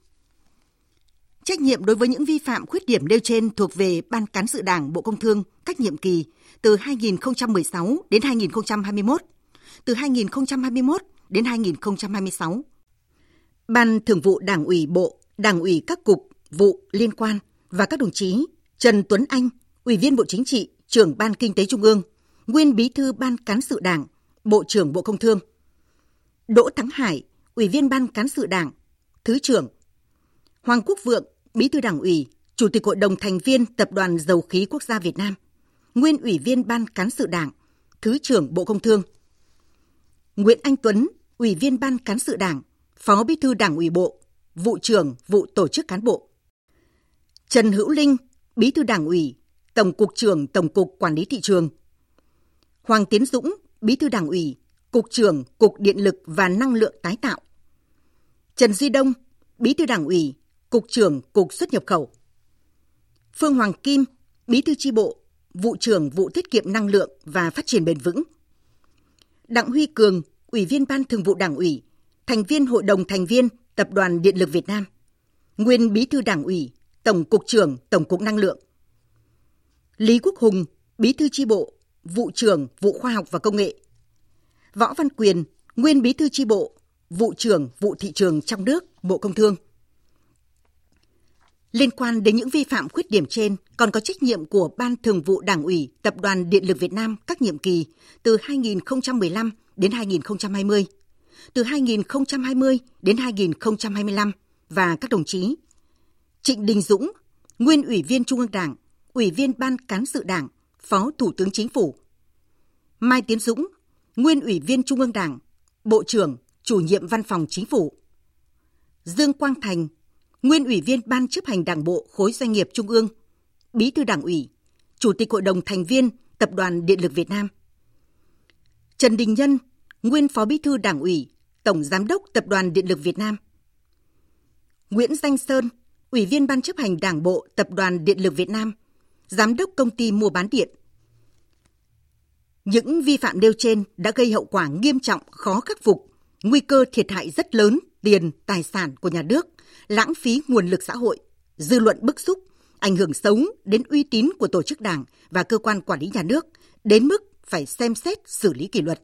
Trách nhiệm đối với những vi phạm khuyết điểm nêu trên thuộc về Ban cán sự Đảng Bộ Công Thương các nhiệm kỳ từ 2016 đến 2021, từ 2021 đến 2026. Ban Thường vụ Đảng ủy Bộ, Đảng ủy các cục, vụ liên quan và các đồng chí Trần Tuấn Anh, Ủy viên Bộ Chính trị, Trưởng Ban Kinh tế Trung ương, Nguyên Bí thư Ban Cán sự Đảng, Bộ trưởng Bộ Công Thương. Đỗ Thắng Hải, Ủy viên Ban Cán sự Đảng, Thứ trưởng. Hoàng Quốc Vượng, Bí thư Đảng ủy, Chủ tịch Hội đồng thành viên Tập đoàn Dầu khí Quốc gia Việt Nam, Nguyên Ủy viên Ban Cán sự Đảng, Thứ trưởng Bộ Công Thương. Nguyễn Anh Tuấn, Ủy viên Ban Cán sự Đảng, Phó Bí thư Đảng ủy Bộ, Vụ trưởng Vụ Tổ chức Cán bộ. Trần Hữu Linh, Bí thư Đảng ủy, Tổng cục trưởng Tổng cục Quản lý thị trường. Hoàng Tiến Dũng, Bí thư Đảng ủy, Cục trưởng Cục Điện lực và Năng lượng tái tạo. Trần Duy Đông, Bí thư Đảng ủy, Cục trưởng Cục xuất nhập khẩu. Phương Hoàng Kim, Bí thư chi bộ, Vụ trưởng Vụ tiết kiệm năng lượng và phát triển bền vững. Đặng Huy Cường, Ủy viên Ban Thường vụ Đảng ủy, thành viên Hội đồng thành viên Tập đoàn Điện lực Việt Nam. Nguyên Bí thư Đảng ủy, Tổng cục trưởng Tổng cục Năng lượng. Lý Quốc Hùng, Bí thư chi bộ, Vụ trưởng Vụ Khoa học và Công nghệ. Võ Văn Quyền, Nguyên Bí thư chi bộ, Vụ trưởng Vụ thị trường trong nước, Bộ Công Thương. Liên quan đến những vi phạm khuyết điểm trên, còn có trách nhiệm của Ban Thường vụ Đảng ủy Tập đoàn Điện lực Việt Nam các nhiệm kỳ từ 2015 đến 2020, từ 2020 đến 2025 và các đồng chí Trịnh Đình Dũng, nguyên Ủy viên Trung ương Đảng, Ủy viên Ban Cán sự Đảng, Phó Thủ tướng Chính phủ. Mai Tiến Dũng, nguyên Ủy viên Trung ương Đảng, Bộ trưởng, Chủ nhiệm Văn phòng Chính phủ. Dương Quang Thành, nguyên Ủy viên Ban chấp hành Đảng bộ khối doanh nghiệp Trung ương, Bí thư Đảng ủy, Chủ tịch Hội đồng thành viên Tập đoàn Điện lực Việt Nam. Trần Đình Nhân, nguyên Phó Bí thư Đảng ủy, Tổng Giám đốc Tập đoàn Điện lực Việt Nam. Nguyễn Danh Sơn, Ủy viên Ban chấp hành Đảng bộ Tập đoàn Điện lực Việt Nam, Giám đốc công ty mua bán điện. Những vi phạm nêu trên đã gây hậu quả nghiêm trọng, khó khắc phục, nguy cơ thiệt hại rất lớn tiền, tài sản của nhà nước, lãng phí nguồn lực xã hội, dư luận bức xúc, ảnh hưởng xấu đến uy tín của tổ chức đảng và cơ quan quản lý nhà nước, đến mức phải xem xét xử lý kỷ luật.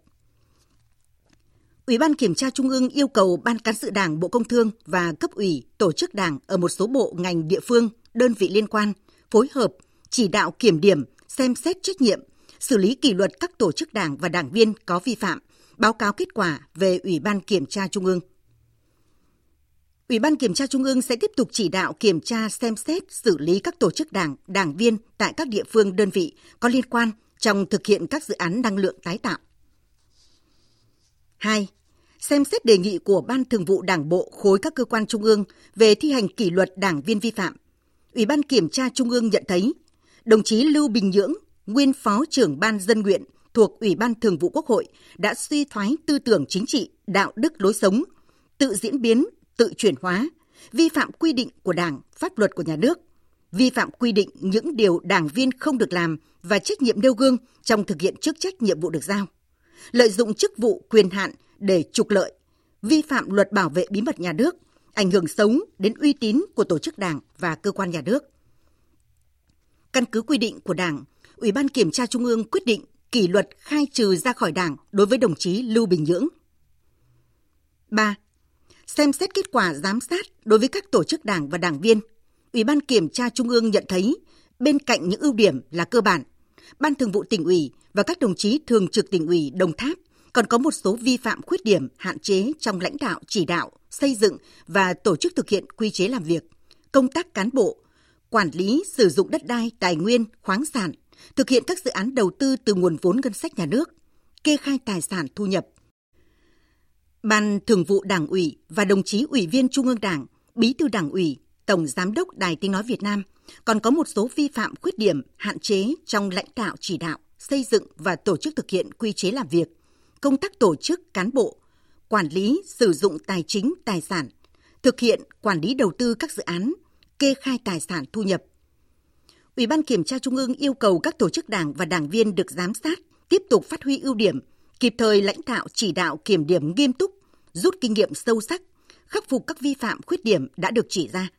Ủy ban Kiểm tra Trung ương yêu cầu Ban Cán sự Đảng Bộ Công Thương và cấp ủy, tổ chức đảng ở một số bộ ngành địa phương, đơn vị liên quan phối hợp, chỉ đạo kiểm điểm, xem xét trách nhiệm, xử lý kỷ luật các tổ chức đảng và đảng viên có vi phạm, báo cáo kết quả về Ủy ban Kiểm tra Trung ương. Ủy ban Kiểm tra Trung ương sẽ tiếp tục chỉ đạo kiểm tra xem xét xử lý các tổ chức đảng, đảng viên tại các địa phương đơn vị có liên quan trong thực hiện các dự án năng lượng tái tạo. 2. Xem xét đề nghị của Ban Thường vụ Đảng bộ khối các cơ quan trung ương về thi hành kỷ luật đảng viên vi phạm. Ủy ban Kiểm tra Trung ương nhận thấy, đồng chí Lưu Bình Nhưỡng, nguyên Phó trưởng Ban Dân nguyện thuộc Ủy ban Thường vụ Quốc hội đã suy thoái tư tưởng chính trị, đạo đức lối sống, tự diễn biến, tự chuyển hóa, vi phạm quy định của Đảng, pháp luật của nhà nước, vi phạm quy định những điều đảng viên không được làm và trách nhiệm nêu gương trong thực hiện chức trách nhiệm vụ được giao lợi dụng chức vụ quyền hạn để trục lợi, vi phạm luật bảo vệ bí mật nhà nước, ảnh hưởng xấu đến uy tín của tổ chức đảng và cơ quan nhà nước. Căn cứ quy định của Đảng, Ủy ban Kiểm tra Trung ương quyết định kỷ luật khai trừ ra khỏi Đảng đối với đồng chí Lưu Bình Nhưỡng. 3. Xem xét kết quả giám sát đối với các tổ chức đảng và đảng viên, Ủy ban Kiểm tra Trung ương nhận thấy bên cạnh những ưu điểm là cơ bản, Ban Thường vụ tỉnh ủy và các đồng chí thường trực tỉnh ủy Đồng Tháp còn có một số vi phạm khuyết điểm hạn chế trong lãnh đạo chỉ đạo, xây dựng và tổ chức thực hiện quy chế làm việc, công tác cán bộ, quản lý sử dụng đất đai, tài nguyên, khoáng sản, thực hiện các dự án đầu tư từ nguồn vốn ngân sách nhà nước, kê khai tài sản thu nhập. Ban Thường vụ Đảng ủy và đồng chí Ủy viên Trung ương Đảng, Bí thư Đảng ủy, Tổng Giám đốc Đài Tiếng Nói Việt Nam còn có một số vi phạm khuyết điểm hạn chế trong lãnh đạo chỉ đạo, xây dựng và tổ chức thực hiện quy chế làm việc, công tác tổ chức cán bộ, quản lý sử dụng tài chính tài sản, thực hiện quản lý đầu tư các dự án, kê khai tài sản thu nhập. Ủy ban Kiểm tra Trung ương yêu cầu các tổ chức đảng và đảng viên được giám sát, tiếp tục phát huy ưu điểm, kịp thời lãnh đạo chỉ đạo kiểm điểm nghiêm túc, rút kinh nghiệm sâu sắc, khắc phục các vi phạm khuyết điểm đã được chỉ ra.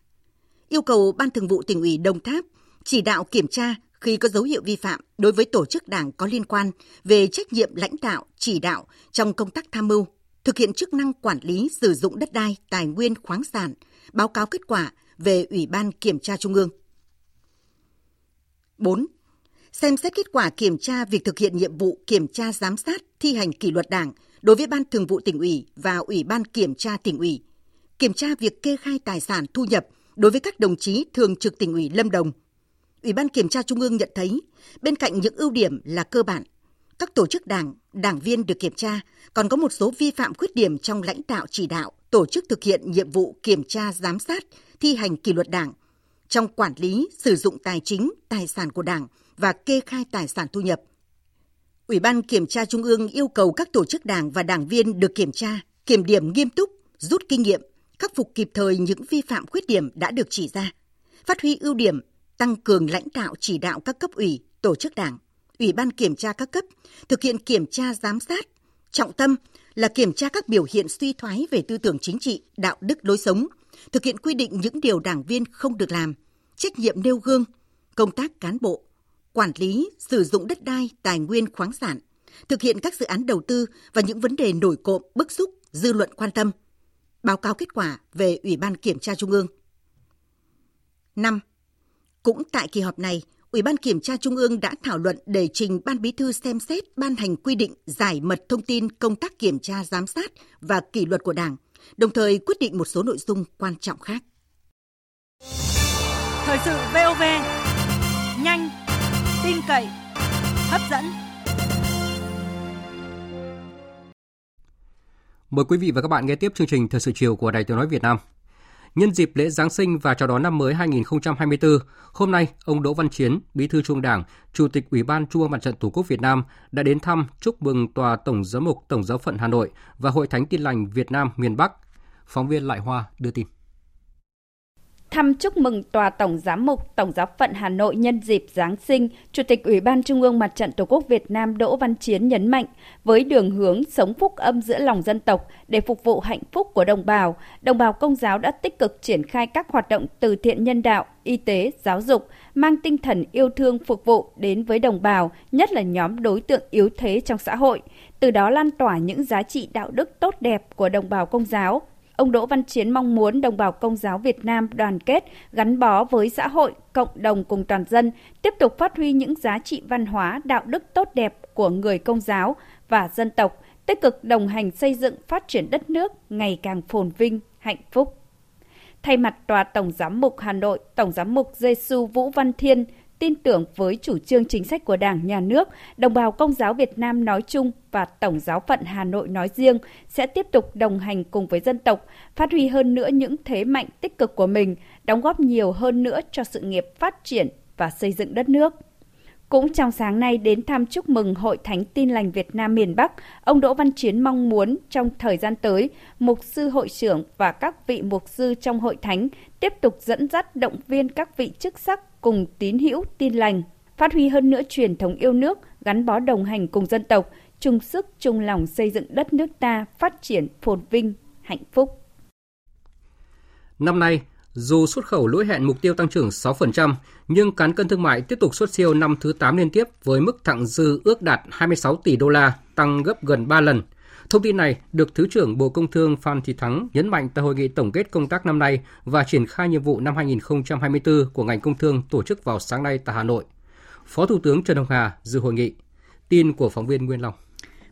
Yêu cầu Ban Thường vụ tỉnh ủy Đồng Tháp chỉ đạo kiểm tra, khi có dấu hiệu vi phạm đối với tổ chức đảng có liên quan về trách nhiệm lãnh đạo, chỉ đạo trong công tác tham mưu, thực hiện chức năng quản lý sử dụng đất đai, tài nguyên khoáng sản, báo cáo kết quả về Ủy ban Kiểm tra Trung ương. 4. Xem xét kết quả kiểm tra việc thực hiện nhiệm vụ kiểm tra giám sát thi hành kỷ luật Đảng đối với Ban Thường vụ tỉnh ủy và Ủy ban Kiểm tra tỉnh ủy, kiểm tra việc kê khai tài sản thu nhập đối với các đồng chí thường trực tỉnh ủy Lâm Đồng. Ủy ban Kiểm tra Trung ương nhận thấy, bên cạnh những ưu điểm là cơ bản, các tổ chức đảng, đảng viên được kiểm tra còn có một số vi phạm khuyết điểm trong lãnh đạo chỉ đạo, tổ chức thực hiện nhiệm vụ kiểm tra giám sát, thi hành kỷ luật đảng, trong quản lý, sử dụng tài chính, tài sản của đảng và kê khai tài sản thu nhập. Ủy ban Kiểm tra Trung ương yêu cầu các tổ chức đảng và đảng viên được kiểm tra, kiểm điểm nghiêm túc, rút kinh nghiệm, khắc phục kịp thời những vi phạm khuyết điểm đã được chỉ ra, phát huy ưu điểm, tăng cường lãnh đạo chỉ đạo các cấp ủy, tổ chức đảng, ủy ban kiểm tra các cấp, thực hiện kiểm tra giám sát, trọng tâm là kiểm tra các biểu hiện suy thoái về tư tưởng chính trị, đạo đức lối sống, thực hiện quy định những điều đảng viên không được làm, trách nhiệm nêu gương, công tác cán bộ, quản lý, sử dụng đất đai, tài nguyên khoáng sản, thực hiện các dự án đầu tư và những vấn đề nổi cộm, bức xúc, dư luận quan tâm. Báo cáo kết quả về Ủy ban Kiểm tra Trung ương. 5. Cũng tại kỳ họp này, Ủy ban Kiểm tra Trung ương đã thảo luận để trình Ban Bí thư xem xét ban hành quy định giải mật thông tin công tác kiểm tra giám sát và kỷ luật của Đảng, đồng thời quyết định một số nội dung quan trọng khác. Thời sự VOV, nhanh, tin cậy, hấp dẫn. Mời quý vị và các bạn nghe tiếp chương trình Thời sự chiều của Đài Tiếng nói Việt Nam. Nhân dịp lễ Giáng sinh và chào đón năm mới 2024, hôm nay ông Đỗ Văn Chiến, Bí thư Trung Đảng, Chủ tịch Ủy ban Trung ương Mặt trận Tổ quốc Việt Nam đã đến thăm chúc mừng tòa Tổng giám mục Tổng giáo phận Hà Nội và Hội Thánh Tin lành Việt Nam miền Bắc. Phóng viên Lại Hoa đưa tin. Thăm chúc mừng Tòa Tổng Giám mục Tổng giáo phận Hà Nội nhân dịp Giáng sinh, Chủ tịch Ủy ban Trung ương Mặt trận Tổ quốc Việt Nam Đỗ Văn Chiến nhấn mạnh, với đường hướng sống phúc âm giữa lòng dân tộc để phục vụ hạnh phúc của đồng bào, đồng bào công giáo đã tích cực triển khai các hoạt động từ thiện nhân đạo, y tế, giáo dục, mang tinh thần yêu thương phục vụ đến với đồng bào, nhất là nhóm đối tượng yếu thế trong xã hội, từ đó lan tỏa những giá trị đạo đức tốt đẹp của đồng bào công giáo, Ông Đỗ Văn Chiến mong muốn đồng bào công giáo Việt Nam đoàn kết, gắn bó với xã hội, cộng đồng cùng toàn dân, tiếp tục phát huy những giá trị văn hóa, đạo đức tốt đẹp của người công giáo và dân tộc, tích cực đồng hành xây dựng phát triển đất nước ngày càng phồn vinh, hạnh phúc. Thay mặt Tòa Tổng Giám mục Hà Nội, Tổng Giám mục Giêsu Vũ Văn Thiên tin tưởng với chủ trương chính sách của Đảng, Nhà nước, đồng bào công giáo Việt Nam nói chung và Tổng giáo phận Hà Nội nói riêng sẽ tiếp tục đồng hành cùng với dân tộc, phát huy hơn nữa những thế mạnh tích cực của mình, đóng góp nhiều hơn nữa cho sự nghiệp phát triển và xây dựng đất nước. Cũng trong sáng nay đến thăm chúc mừng Hội Thánh Tin Lành Việt Nam miền Bắc, ông Đỗ Văn Chiến mong muốn trong thời gian tới, mục sư hội trưởng và các vị mục sư trong hội thánh tiếp tục dẫn dắt động viên các vị chức sắc cùng tín hữu tin lành, phát huy hơn nữa truyền thống yêu nước, gắn bó đồng hành cùng dân tộc, chung sức chung lòng xây dựng đất nước ta phát triển phồn vinh, hạnh phúc. Năm nay, dù xuất khẩu lỗi hẹn mục tiêu tăng trưởng 6%, nhưng cán cân thương mại tiếp tục xuất siêu năm thứ 8 liên tiếp với mức thặng dư ước đạt 26 tỷ đô la, tăng gấp gần 3 lần. Thông tin này được Thứ trưởng Bộ Công Thương Phan Thị Thắng nhấn mạnh tại hội nghị tổng kết công tác năm nay và triển khai nhiệm vụ năm 2024 của ngành công thương tổ chức vào sáng nay tại Hà Nội. Phó Thủ tướng Trần Hồng Hà dự hội nghị. Tin của phóng viên Nguyên Long.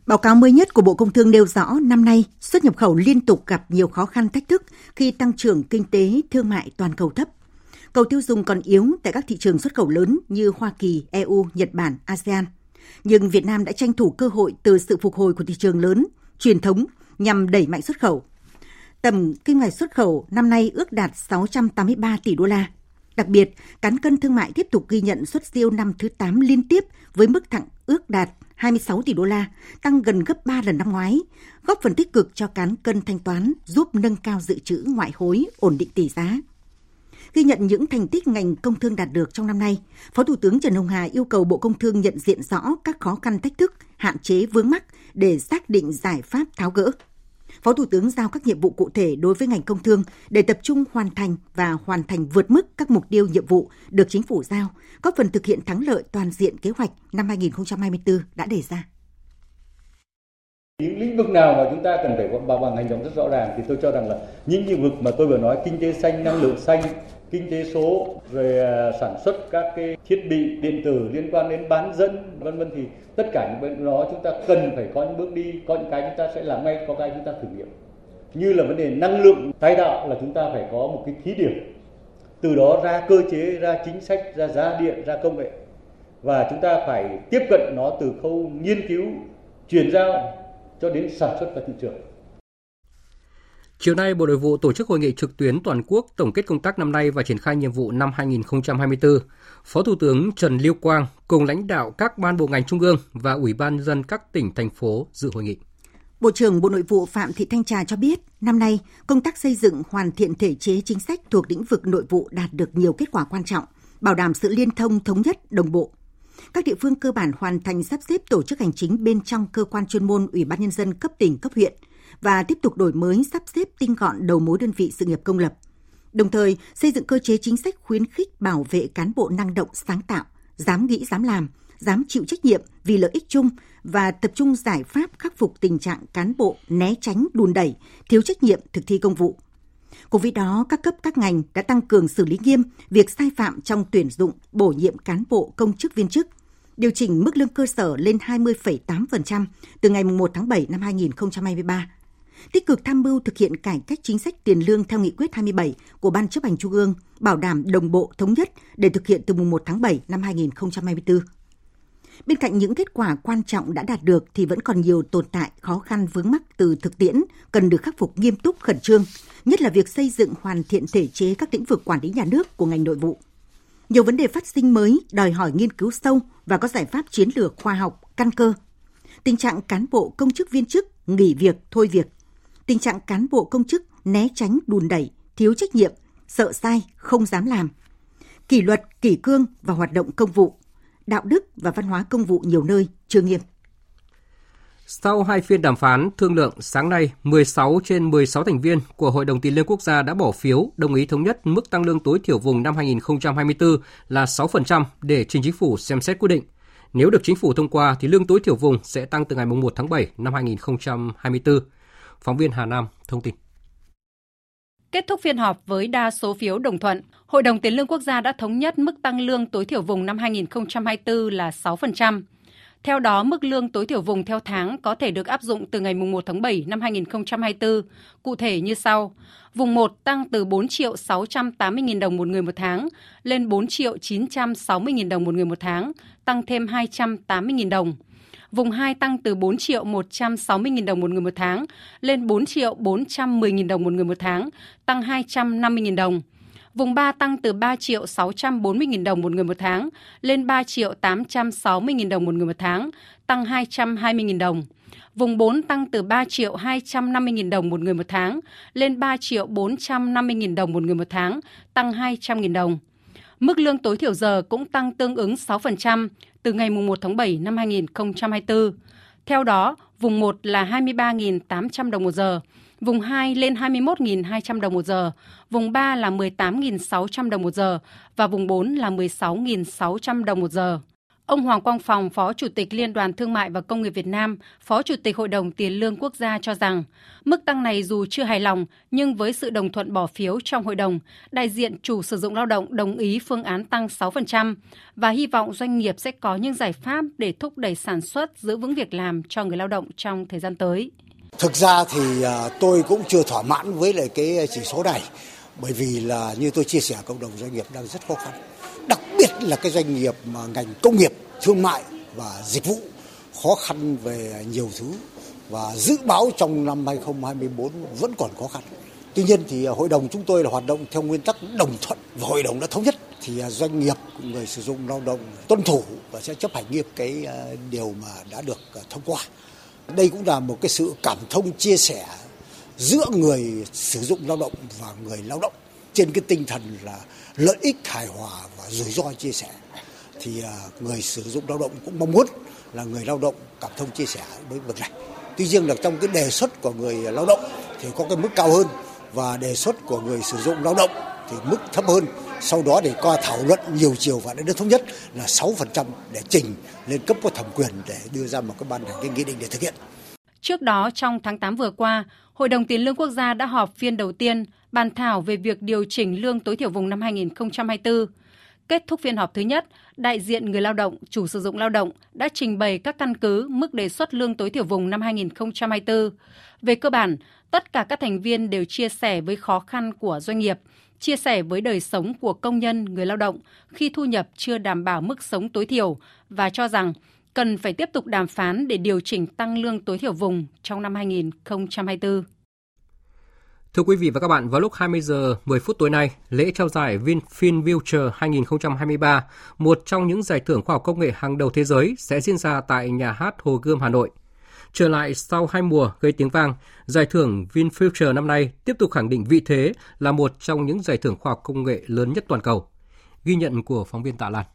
Báo cáo mới nhất của Bộ Công Thương nêu rõ năm nay xuất nhập khẩu liên tục gặp nhiều khó khăn thách thức khi tăng trưởng kinh tế thương mại toàn cầu thấp. Cầu tiêu dùng còn yếu tại các thị trường xuất khẩu lớn như Hoa Kỳ, EU, Nhật Bản, ASEAN. Nhưng Việt Nam đã tranh thủ cơ hội từ sự phục hồi của thị trường lớn, truyền thống nhằm đẩy mạnh xuất khẩu. Tầm kim ngạch xuất khẩu năm nay ước đạt 683 tỷ đô la. Đặc biệt, cán cân thương mại tiếp tục ghi nhận xuất siêu năm thứ 8 liên tiếp với mức thặng ước đạt 26 tỷ đô la, tăng gần gấp 3 lần năm ngoái, góp phần tích cực cho cán cân thanh toán, giúp nâng cao dự trữ ngoại hối, ổn định tỷ giá. Ghi nhận những thành tích ngành công thương đạt được trong năm nay, Phó Thủ tướng Trần Hồng Hà yêu cầu Bộ Công Thương nhận diện rõ các khó khăn thách thức, hạn chế vướng mắc để xác định giải pháp tháo gỡ. Phó Thủ tướng giao các nhiệm vụ cụ thể đối với ngành công thương để tập trung hoàn thành và hoàn thành vượt mức các mục tiêu nhiệm vụ được chính phủ giao, góp phần thực hiện thắng lợi toàn diện kế hoạch năm 2024 đã đề ra. Những lĩnh vực nào mà chúng ta cần phải bảo bằng hành động rất rõ ràng thì tôi cho rằng là những lĩnh vực mà tôi vừa nói kinh tế xanh, năng lượng xanh, kinh tế số, rồi à, sản xuất các cái thiết bị điện tử liên quan đến bán dẫn, vân vân, thì tất cả những bên đó chúng ta cần phải có những bước đi, có những cái chúng ta sẽ làm ngay, có cái chúng ta thử nghiệm. Như là vấn đề năng lượng tái tạo là chúng ta phải có một cái thí điểm. Từ đó ra cơ chế, ra chính sách, ra giá điện, ra công nghệ. Và chúng ta phải tiếp cận nó từ khâu nghiên cứu, chuyển giao cho đến sản xuất và thị trường. Chiều nay, Bộ Nội vụ tổ chức hội nghị trực tuyến toàn quốc tổng kết công tác năm nay và triển khai nhiệm vụ năm 2024. Phó Thủ tướng Trần Lưu Quang cùng lãnh đạo các ban bộ ngành trung ương và Ủy ban dân các tỉnh, thành phố dự hội nghị. Bộ trưởng Bộ Nội vụ Phạm Thị Thanh Trà cho biết, năm nay, công tác xây dựng hoàn thiện thể chế chính sách thuộc lĩnh vực nội vụ đạt được nhiều kết quả quan trọng, bảo đảm sự liên thông thống nhất, đồng bộ. Các địa phương cơ bản hoàn thành sắp xếp tổ chức hành chính bên trong cơ quan chuyên môn Ủy ban nhân dân cấp tỉnh, cấp huyện – và tiếp tục đổi mới sắp xếp tinh gọn đầu mối đơn vị sự nghiệp công lập. Đồng thời, xây dựng cơ chế chính sách khuyến khích bảo vệ cán bộ năng động sáng tạo, dám nghĩ dám làm, dám chịu trách nhiệm vì lợi ích chung và tập trung giải pháp khắc phục tình trạng cán bộ né tránh đùn đẩy, thiếu trách nhiệm thực thi công vụ. Cùng với đó, các cấp các ngành đã tăng cường xử lý nghiêm việc sai phạm trong tuyển dụng, bổ nhiệm cán bộ công chức viên chức, điều chỉnh mức lương cơ sở lên 20,8% từ ngày 1 tháng 7 năm 2023 tích cực tham mưu thực hiện cải cách chính sách tiền lương theo nghị quyết 27 của Ban chấp hành Trung ương, bảo đảm đồng bộ thống nhất để thực hiện từ mùng 1 tháng 7 năm 2024. Bên cạnh những kết quả quan trọng đã đạt được thì vẫn còn nhiều tồn tại, khó khăn vướng mắc từ thực tiễn cần được khắc phục nghiêm túc khẩn trương, nhất là việc xây dựng hoàn thiện thể chế các lĩnh vực quản lý nhà nước của ngành nội vụ. Nhiều vấn đề phát sinh mới đòi hỏi nghiên cứu sâu và có giải pháp chiến lược khoa học, căn cơ. Tình trạng cán bộ công chức viên chức nghỉ việc, thôi việc – tình trạng cán bộ công chức né tránh đùn đẩy, thiếu trách nhiệm, sợ sai, không dám làm, kỷ luật, kỷ cương và hoạt động công vụ, đạo đức và văn hóa công vụ nhiều nơi chưa nghiêm. Sau hai phiên đàm phán thương lượng, sáng nay, 16 trên 16 thành viên của Hội đồng Tiền lương Quốc gia đã bỏ phiếu đồng ý thống nhất mức tăng lương tối thiểu vùng năm 2024 là 6% để trình chính phủ xem xét quyết định. Nếu được chính phủ thông qua thì lương tối thiểu vùng sẽ tăng từ ngày 1 tháng 7 năm 2024. Phóng viên Hà Nam thông tin. Kết thúc phiên họp với đa số phiếu đồng thuận, Hội đồng Tiền lương Quốc gia đã thống nhất mức tăng lương tối thiểu vùng năm 2024 là 6%. Theo đó, mức lương tối thiểu vùng theo tháng có thể được áp dụng từ ngày 1 tháng 7 năm 2024, cụ thể như sau. Vùng 1 tăng từ 4 triệu 680 000 đồng một người một tháng lên 4 triệu 960 000 đồng một người một tháng, tăng thêm 280 000 đồng vùng 2 tăng từ 4 triệu 160 000 đồng một người một tháng lên 4 triệu 410 000 đồng một người một tháng, tăng 250 000 đồng. Vùng 3 tăng từ 3 triệu 640 000 đồng một người một tháng lên 3 triệu 860 000 đồng một người một tháng, tăng 220 000 đồng. Vùng 4 tăng từ 3 triệu 250 000 đồng một người một tháng lên 3 triệu 450 000 đồng một người một tháng, tăng 200 000 đồng. Mức lương tối thiểu giờ cũng tăng tương ứng 6% từ ngày 1 tháng 7 năm 2024. Theo đó, vùng 1 là 23.800 đồng một giờ, vùng 2 lên 21.200 đồng một giờ, vùng 3 là 18.600 đồng một giờ và vùng 4 là 16.600 đồng một giờ. Ông Hoàng Quang Phòng, Phó Chủ tịch Liên đoàn Thương mại và Công nghiệp Việt Nam, Phó Chủ tịch Hội đồng Tiền lương Quốc gia cho rằng, mức tăng này dù chưa hài lòng, nhưng với sự đồng thuận bỏ phiếu trong hội đồng, đại diện chủ sử dụng lao động đồng ý phương án tăng 6% và hy vọng doanh nghiệp sẽ có những giải pháp để thúc đẩy sản xuất, giữ vững việc làm cho người lao động trong thời gian tới. Thực ra thì à, tôi cũng chưa thỏa mãn với lại cái chỉ số này, bởi vì là như tôi chia sẻ cộng đồng doanh nghiệp đang rất khó khăn đặc biệt là cái doanh nghiệp mà ngành công nghiệp, thương mại và dịch vụ khó khăn về nhiều thứ và dự báo trong năm 2024 vẫn còn khó khăn. Tuy nhiên thì hội đồng chúng tôi là hoạt động theo nguyên tắc đồng thuận và hội đồng đã thống nhất thì doanh nghiệp người sử dụng lao động tuân thủ và sẽ chấp hành nghiêm cái ờ, điều mà đã được ờ, thông qua. Đây cũng là một cái sự cảm thông chia sẻ giữa người sử dụng lao động và người lao động trên cái tinh thần là lợi ích hài hòa và rủi ro chia sẻ thì à, người sử dụng lao động cũng mong muốn là người lao động cảm thông chia sẻ với việc này. Tuy nhiên là trong cái đề xuất của người lao động thì có cái mức cao hơn và đề xuất của người sử dụng lao động thì mức thấp hơn. Sau đó để qua thảo luận nhiều chiều và đã được thống nhất là 6% để trình lên cấp có thẩm quyền để đưa ra một cái ban hành cái nghị định để thực hiện. Trước đó, trong tháng 8 vừa qua, Hội đồng Tiền lương Quốc gia đã họp phiên đầu tiên bàn thảo về việc điều chỉnh lương tối thiểu vùng năm 2024. Kết thúc phiên họp thứ nhất, đại diện người lao động, chủ sử dụng lao động đã trình bày các căn cứ mức đề xuất lương tối thiểu vùng năm 2024. Về cơ bản, tất cả các thành viên đều chia sẻ với khó khăn của doanh nghiệp, chia sẻ với đời sống của công nhân, người lao động khi thu nhập chưa đảm bảo mức sống tối thiểu và cho rằng cần phải tiếp tục đàm phán để điều chỉnh tăng lương tối thiểu vùng trong năm 2024. Thưa quý vị và các bạn, vào lúc 20 giờ 10 phút tối nay, lễ trao giải VinFin Future 2023, một trong những giải thưởng khoa học công nghệ hàng đầu thế giới sẽ diễn ra tại nhà hát Hồ Gươm Hà Nội. Trở lại sau hai mùa gây tiếng vang, giải thưởng VinFuture năm nay tiếp tục khẳng định vị thế là một trong những giải thưởng khoa học công nghệ lớn nhất toàn cầu. Ghi nhận của phóng viên Tạ Lan.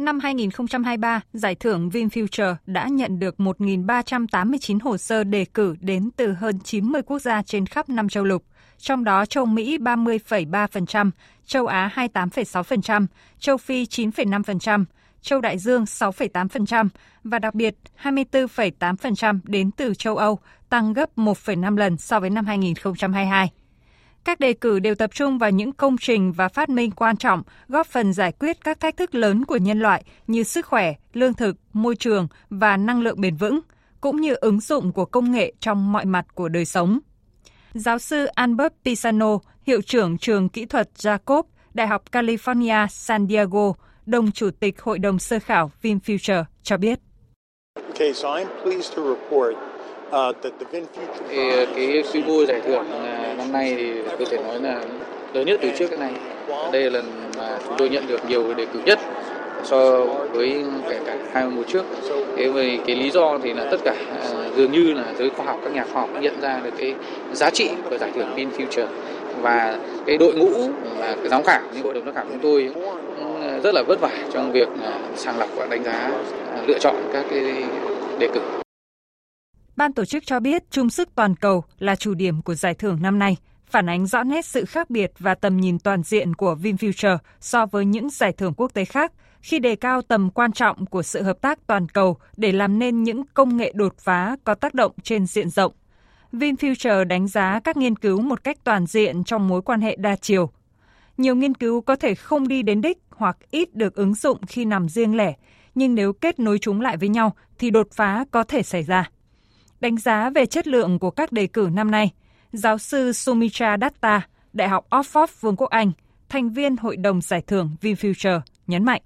Năm 2023, giải thưởng VinFuture đã nhận được 1.389 hồ sơ đề cử đến từ hơn 90 quốc gia trên khắp năm châu lục, trong đó châu Mỹ 30,3%, châu Á 28,6%, châu Phi 9,5%, châu Đại Dương 6,8% và đặc biệt 24,8% đến từ châu Âu, tăng gấp 1,5 lần so với năm 2022. Các đề cử đều tập trung vào những công trình và phát minh quan trọng góp phần giải quyết các thách thức lớn của nhân loại như sức khỏe, lương thực, môi trường và năng lượng bền vững, cũng như ứng dụng của công nghệ trong mọi mặt của đời sống. Giáo sư Albert Pisano, hiệu trưởng trường kỹ thuật Jacob, Đại học California San Diego, đồng chủ tịch Hội đồng sơ khảo VinFuture cho biết. Okay, so I'm pleased to report thì ờ, cái suy vui giải thưởng ờ, năm nay thì có thể nói là lớn nhất từ trước cái này. Đây là lần mà chúng tôi nhận được nhiều đề cử nhất so với kể cả hai mùa trước. Thế về cái lý do thì là tất cả ờ, dường như là giới khoa học, các nhà khoa học nhận ra được cái giá trị của giải thưởng Pin Future và cái đội ngũ là cái giám khảo như hội đồng giám khảo chúng tôi, cũng rất là vất vả trong việc sàng lọc và đánh giá lựa chọn các cái đề cử. Ban tổ chức cho biết chung sức toàn cầu là chủ điểm của giải thưởng năm nay, phản ánh rõ nét sự khác biệt và tầm nhìn toàn diện của VinFuture so với những giải thưởng quốc tế khác khi đề cao tầm quan trọng của sự hợp tác toàn cầu để làm nên những công nghệ đột phá có tác động trên diện rộng. VinFuture đánh giá các nghiên cứu một cách toàn diện trong mối quan hệ đa chiều. Nhiều nghiên cứu có thể không đi đến đích hoặc ít được ứng dụng khi nằm riêng lẻ, nhưng nếu kết nối chúng lại với nhau thì đột phá có thể xảy ra. Đánh giá về chất lượng của các đề cử năm nay, giáo sư Sumitra Datta, Đại học Oxford Vương quốc Anh, thành viên Hội đồng Giải thưởng VinFuture, nhấn mạnh.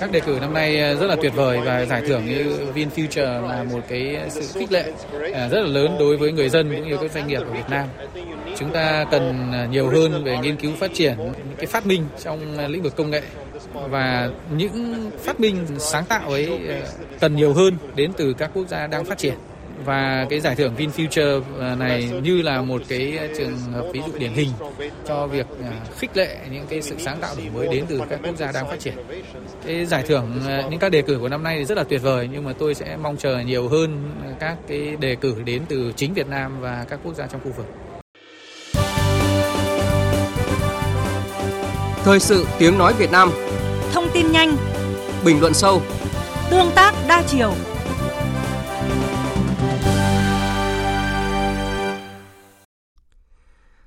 Các đề cử năm nay ờ, rất là tuyệt vời và giải thưởng như VinFuture là một cái sự khích lệ ờ, rất là lớn đối với người dân cũng như các doanh nghiệp ở Việt Nam. Chúng ta cần ờ, nhiều hơn về nghiên cứu phát triển những cái phát minh trong lĩnh vực công nghệ và những phát minh sáng tạo ấy ờ, cần nhiều hơn đến từ các quốc gia đang phát triển và cái giải thưởng VinFuture ờ, này như là một cái trường hợp ví dụ điển hình cho việc ờ, khích lệ những cái sự sáng tạo đổi mới đến từ các quốc gia đang phát triển. Cái giải thưởng những các đề cử của năm nay thì rất là tuyệt vời, nhưng mà tôi sẽ mong chờ nhiều hơn các cái đề cử đến từ chính Việt Nam và các quốc gia trong khu vực. Thời sự tiếng nói Việt Nam Thông tin nhanh Bình luận sâu Tương tác đa chiều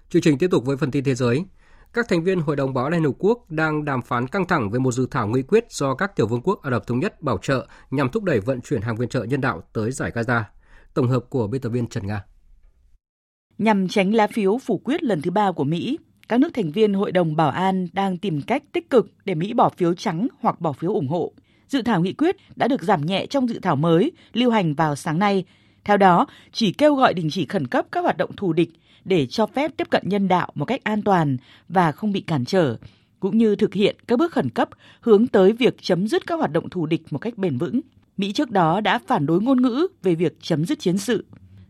Chương trình tiếp tục với phần tin thế giới. Các thành viên Hội đồng Bảo an Liên Hợp Quốc đang đàm phán căng thẳng về một dự thảo nghị quyết do các tiểu vương quốc Ả Rập Thống Nhất bảo trợ nhằm thúc đẩy vận chuyển hàng viện trợ nhân đạo tới giải Gaza. Tổng hợp của biên tập viên Trần Nga. Nhằm tránh lá phiếu phủ quyết lần thứ ba của Mỹ, các nước thành viên Hội đồng Bảo an đang tìm cách tích cực để Mỹ bỏ phiếu trắng hoặc bỏ phiếu ủng hộ. Dự thảo nghị quyết đã được giảm nhẹ trong dự thảo mới lưu hành vào sáng nay. Theo đó, chỉ kêu gọi đình chỉ khẩn cấp các hoạt động thù địch để cho phép tiếp cận nhân đạo một cách an toàn và không bị cản trở, cũng như thực hiện các bước khẩn cấp hướng tới việc chấm dứt các hoạt động thù địch một cách bền vững. Mỹ trước đó đã phản đối ngôn ngữ về việc chấm dứt chiến sự.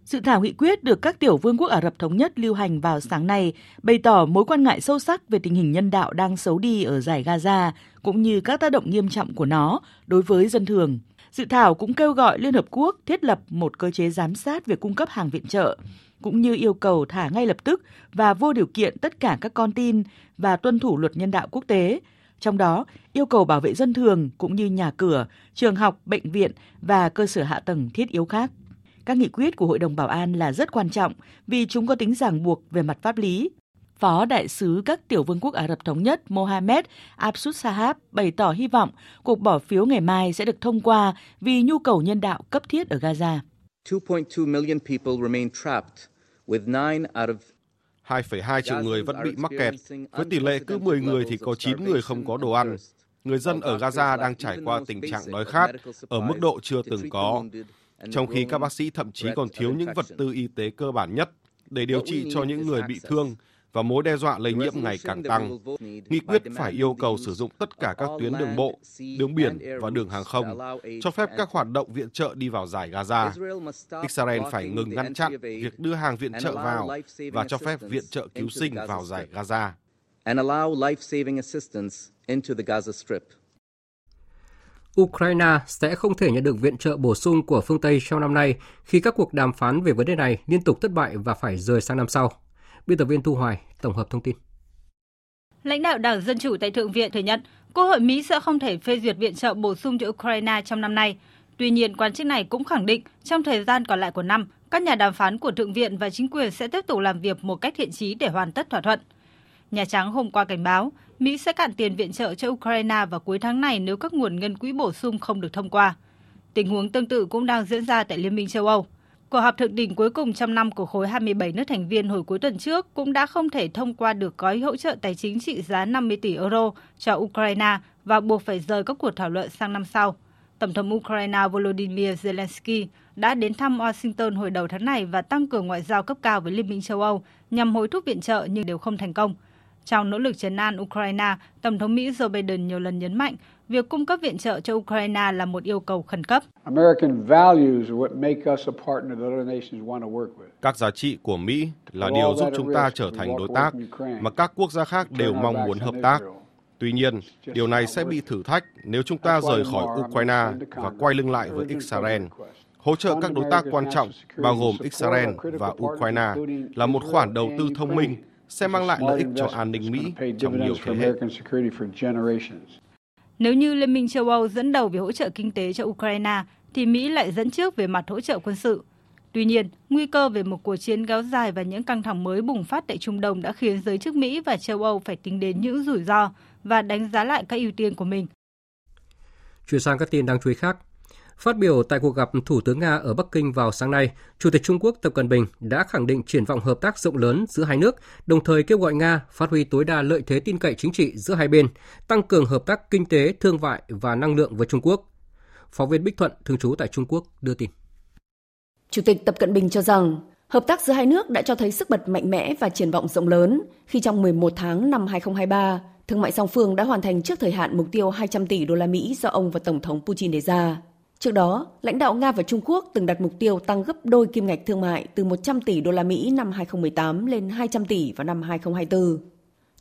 Dự thảo nghị quyết được các tiểu vương quốc Ả Rập Thống Nhất lưu hành vào sáng nay bày tỏ mối quan ngại sâu sắc về tình hình nhân đạo đang xấu đi ở giải Gaza cũng như các tác động nghiêm trọng của nó đối với dân thường. Dự thảo cũng kêu gọi Liên Hợp Quốc thiết lập một cơ chế giám sát việc cung cấp hàng viện trợ, cũng như yêu cầu thả ngay lập tức và vô điều kiện tất cả các con tin và tuân thủ luật nhân đạo quốc tế, trong đó yêu cầu bảo vệ dân thường cũng như nhà cửa, trường học, bệnh viện và cơ sở hạ tầng thiết yếu khác. Các nghị quyết của Hội đồng Bảo an là rất quan trọng vì chúng có tính ràng buộc về mặt pháp lý. Phó Đại sứ các tiểu vương quốc Ả Rập Thống Nhất Mohammed Absud Sahab bày tỏ hy vọng cuộc bỏ phiếu ngày mai sẽ được thông qua vì nhu cầu nhân đạo cấp thiết ở Gaza. 2.2 million people remain trapped with 9 out of 2,2 triệu người vẫn bị mắc kẹt. Với tỷ lệ cứ 10 người thì có 9 người không có đồ ăn. Người dân ở Gaza đang trải qua tình trạng đói khát ở mức độ chưa từng có, trong khi các bác sĩ thậm chí còn thiếu những vật tư y tế cơ bản nhất để điều trị cho những người bị thương và mối đe dọa lây nhiễm ngày càng tăng. Nghị quyết phải yêu cầu sử dụng tất cả các tuyến đường bộ, đường biển và đường hàng không, cho phép các hoạt động viện trợ đi vào giải Gaza. Israel phải ngừng ngăn chặn việc đưa hàng viện trợ vào và cho phép viện trợ cứu sinh vào giải Gaza. Ukraine sẽ không thể nhận được viện trợ bổ sung của phương Tây trong năm nay khi các cuộc đàm phán về vấn đề này liên tục thất bại và phải rời sang năm sau. Biên tập viên Thu Hoài tổng hợp thông tin. Lãnh đạo Đảng Dân Chủ tại Thượng viện thừa nhận Quốc hội Mỹ sẽ không thể phê duyệt viện trợ bổ sung cho Ukraine trong năm nay. Tuy nhiên, quan chức này cũng khẳng định trong thời gian còn lại của năm, các nhà đàm phán của Thượng viện và chính quyền sẽ tiếp tục làm việc một cách thiện trí để hoàn tất thỏa thuận. Nhà Trắng hôm qua cảnh báo Mỹ sẽ cạn tiền viện trợ cho Ukraine vào cuối tháng này nếu các nguồn ngân quỹ bổ sung không được thông qua. Tình huống tương tự cũng đang diễn ra tại Liên minh châu Âu. Cuộc họp thượng đỉnh cuối cùng trong năm của khối 27 nước thành viên hồi cuối tuần trước cũng đã không thể thông qua được gói hỗ trợ tài chính trị giá 50 tỷ euro cho Ukraine và buộc phải rời các cuộc thảo luận sang năm sau. Tổng thống Ukraine Volodymyr Zelensky đã đến thăm Washington hồi đầu tháng này và tăng cường ngoại giao cấp cao với Liên minh châu Âu nhằm hối thúc viện trợ nhưng đều không thành công. Trong nỗ lực chấn an Ukraine, Tổng thống Mỹ Joe Biden nhiều lần nhấn mạnh việc cung cấp viện trợ cho Ukraine là một yêu cầu khẩn cấp. Các giá trị của Mỹ là điều giúp chúng ta trở thành đối tác mà các quốc gia khác đều mong muốn hợp tác. Tuy nhiên, điều này sẽ bị thử thách nếu chúng ta rời khỏi Ukraine và quay lưng lại với Israel. Hỗ trợ các đối tác quan trọng, bao gồm Israel và Ukraine, là một khoản đầu tư thông minh sẽ mang lại lợi ích cho an ninh Mỹ trong nhiều thế hệ. Nếu như Liên minh châu Âu dẫn đầu về hỗ trợ kinh tế cho Ukraine, thì Mỹ lại dẫn trước về mặt hỗ trợ quân sự. Tuy nhiên, nguy cơ về một cuộc chiến kéo dài và những căng thẳng mới bùng phát tại Trung Đông đã khiến giới chức Mỹ và châu Âu phải tính đến những rủi ro và đánh giá lại các ưu tiên của mình. Chuyển sang các tin đáng chú ý khác. Phát biểu tại cuộc gặp Thủ tướng Nga ở Bắc Kinh vào sáng nay, Chủ tịch Trung Quốc Tập Cận Bình đã khẳng định triển vọng hợp tác rộng lớn giữa hai nước, đồng thời kêu gọi Nga phát huy tối đa lợi thế tin cậy chính trị giữa hai bên, tăng cường hợp tác kinh tế, thương mại và năng lượng với Trung Quốc. Phóng viên Bích Thuận, thường trú tại Trung Quốc, đưa tin. Chủ tịch Tập Cận Bình cho rằng, hợp tác giữa hai nước đã cho thấy sức bật mạnh mẽ và triển vọng rộng lớn khi trong 11 tháng năm 2023, thương mại song phương đã hoàn thành trước thời hạn mục tiêu 200 tỷ đô la Mỹ do ông và Tổng thống Putin đề ra. Trước đó, lãnh đạo Nga và Trung Quốc từng đặt mục tiêu tăng gấp đôi kim ngạch thương mại từ 100 tỷ đô la Mỹ năm 2018 lên 200 tỷ vào năm 2024.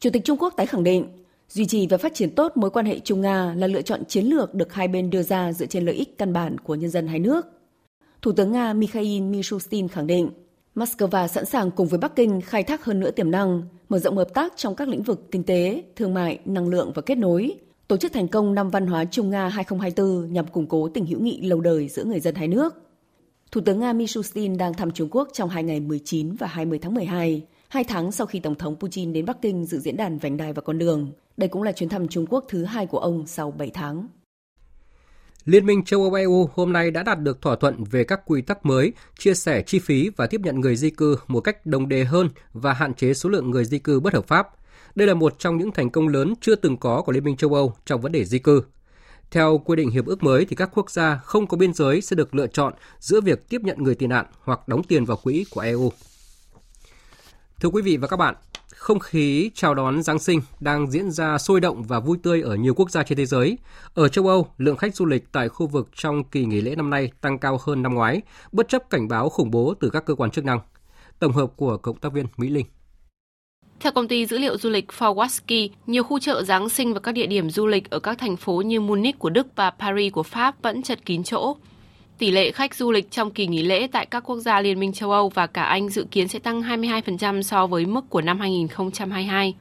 Chủ tịch Trung Quốc tái khẳng định, duy trì và phát triển tốt mối quan hệ Trung Nga là lựa chọn chiến lược được hai bên đưa ra dựa trên lợi ích căn bản của nhân dân hai nước. Thủ tướng Nga Mikhail Mishustin khẳng định, Moscow sẵn sàng cùng với Bắc Kinh khai thác hơn nữa tiềm năng, mở rộng hợp tác trong các lĩnh vực kinh tế, thương mại, năng lượng và kết nối, tổ chức thành công năm văn hóa Trung Nga 2024 nhằm củng cố tình hữu nghị lâu đời giữa người dân hai nước. Thủ tướng Nga Mishustin đang thăm Trung Quốc trong hai ngày 19 và 20 tháng 12, hai tháng sau khi Tổng thống Putin đến Bắc Kinh dự diễn đàn vành đai và con đường. Đây cũng là chuyến thăm Trung Quốc thứ hai của ông sau 7 tháng. Liên minh châu Âu EU hôm nay đã đạt được thỏa thuận về các quy tắc mới, chia sẻ chi phí và tiếp nhận người di cư một cách đồng đề hơn và hạn chế số lượng người di cư bất hợp pháp – đây là một trong những thành công lớn chưa từng có của Liên minh châu Âu trong vấn đề di cư. Theo quy định hiệp ước mới thì các quốc gia không có biên giới sẽ được lựa chọn giữa việc tiếp nhận người tị nạn hoặc đóng tiền vào quỹ của EU. Thưa quý vị và các bạn, không khí chào đón Giáng sinh đang diễn ra sôi động và vui tươi ở nhiều quốc gia trên thế giới. Ở châu Âu, lượng khách du lịch tại khu vực trong kỳ nghỉ lễ năm nay tăng cao hơn năm ngoái, bất chấp cảnh báo khủng bố từ các cơ quan chức năng. Tổng hợp của cộng tác viên Mỹ Linh. Theo công ty dữ liệu du lịch Forwaski, nhiều khu chợ Giáng sinh và các địa điểm du lịch ở các thành phố như Munich của Đức và Paris của Pháp vẫn chật kín chỗ. Tỷ lệ khách du lịch trong kỳ nghỉ lễ tại các quốc gia Liên minh châu Âu và cả Anh dự kiến sẽ tăng 22% so với mức của năm 2022.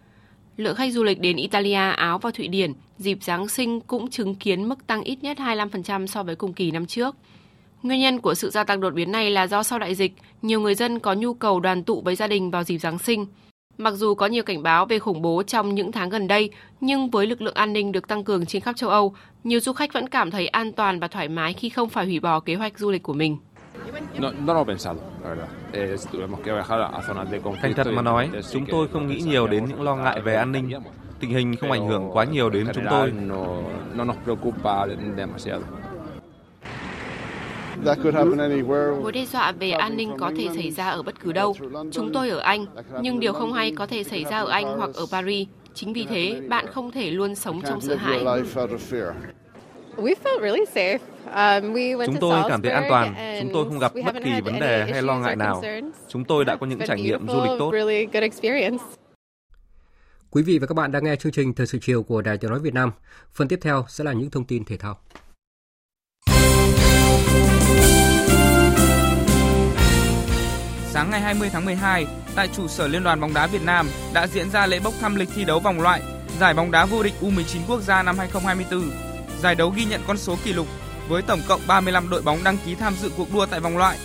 Lượng khách du lịch đến Italia, Áo và Thụy Điển dịp Giáng sinh cũng chứng kiến mức tăng ít nhất 25% so với cùng kỳ năm trước. Nguyên nhân của sự gia tăng đột biến này là do sau đại dịch, nhiều người dân có nhu cầu đoàn tụ với gia đình vào dịp Giáng sinh. Mặc dù có nhiều cảnh báo về khủng bố trong những tháng gần đây, nhưng với lực lượng an ninh được tăng cường trên khắp châu Âu, nhiều du khách vẫn cảm thấy an toàn và thoải mái khi không phải hủy bỏ kế hoạch du lịch của mình. Thành thật mà nói, chúng tôi không nghĩ nhiều đến những lo ngại về an ninh. Tình hình không ảnh hưởng quá nhiều đến chúng tôi. Mối đe dọa về an ninh có thể xảy ra ở bất cứ đâu. Chúng tôi ở Anh, nhưng điều không hay có thể xảy ra ở Anh hoặc ở Paris. Chính vì thế, bạn không thể luôn sống trong sợ hãi. Chúng tôi cảm thấy an toàn, chúng tôi không gặp bất kỳ vấn đề hay lo ngại nào. Chúng tôi đã có những trải nghiệm du lịch tốt. Quý vị và các bạn đang nghe chương trình Thời sự chiều của Đài Tiếng nói Việt Nam. Phần tiếp theo sẽ là những thông tin thể thao. Sáng ngày 20 tháng 12, tại trụ sở Liên đoàn bóng đá Việt Nam đã diễn ra lễ bốc thăm lịch thi đấu vòng loại giải bóng đá vô địch U19 quốc gia năm 2024. Giải đấu ghi nhận con số kỷ lục với tổng cộng 35 đội bóng đăng ký tham dự cuộc đua tại vòng loại.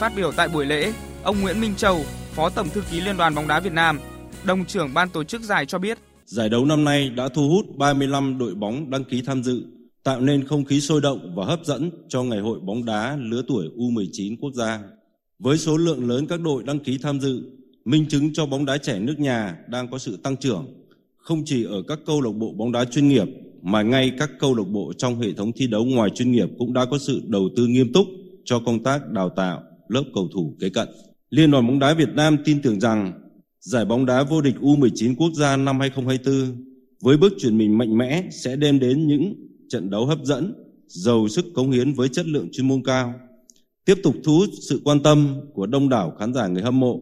Phát biểu tại buổi lễ, ông Nguyễn Minh Châu, Phó Tổng thư ký Liên đoàn bóng đá Việt Nam, đồng trưởng ban tổ chức giải cho biết. Giải đấu năm nay đã thu hút 35 đội bóng đăng ký tham dự, tạo nên không khí sôi động và hấp dẫn cho ngày hội bóng đá lứa tuổi U19 quốc gia. Với số lượng lớn các đội đăng ký tham dự, minh chứng cho bóng đá trẻ nước nhà đang có sự tăng trưởng, không chỉ ở các câu lạc bộ bóng đá chuyên nghiệp mà ngay các câu lạc bộ trong hệ thống thi đấu ngoài chuyên nghiệp cũng đã có sự đầu tư nghiêm túc cho công tác đào tạo lớp cầu thủ kế cận. Liên đoàn bóng đá Việt Nam tin tưởng rằng giải bóng đá vô địch U19 quốc gia năm 2024 với bước chuyển mình mạnh mẽ sẽ đem đến những trận đấu hấp dẫn, giàu sức cống hiến với chất lượng chuyên môn cao, tiếp tục thu hút sự quan tâm của đông đảo khán giả người hâm mộ.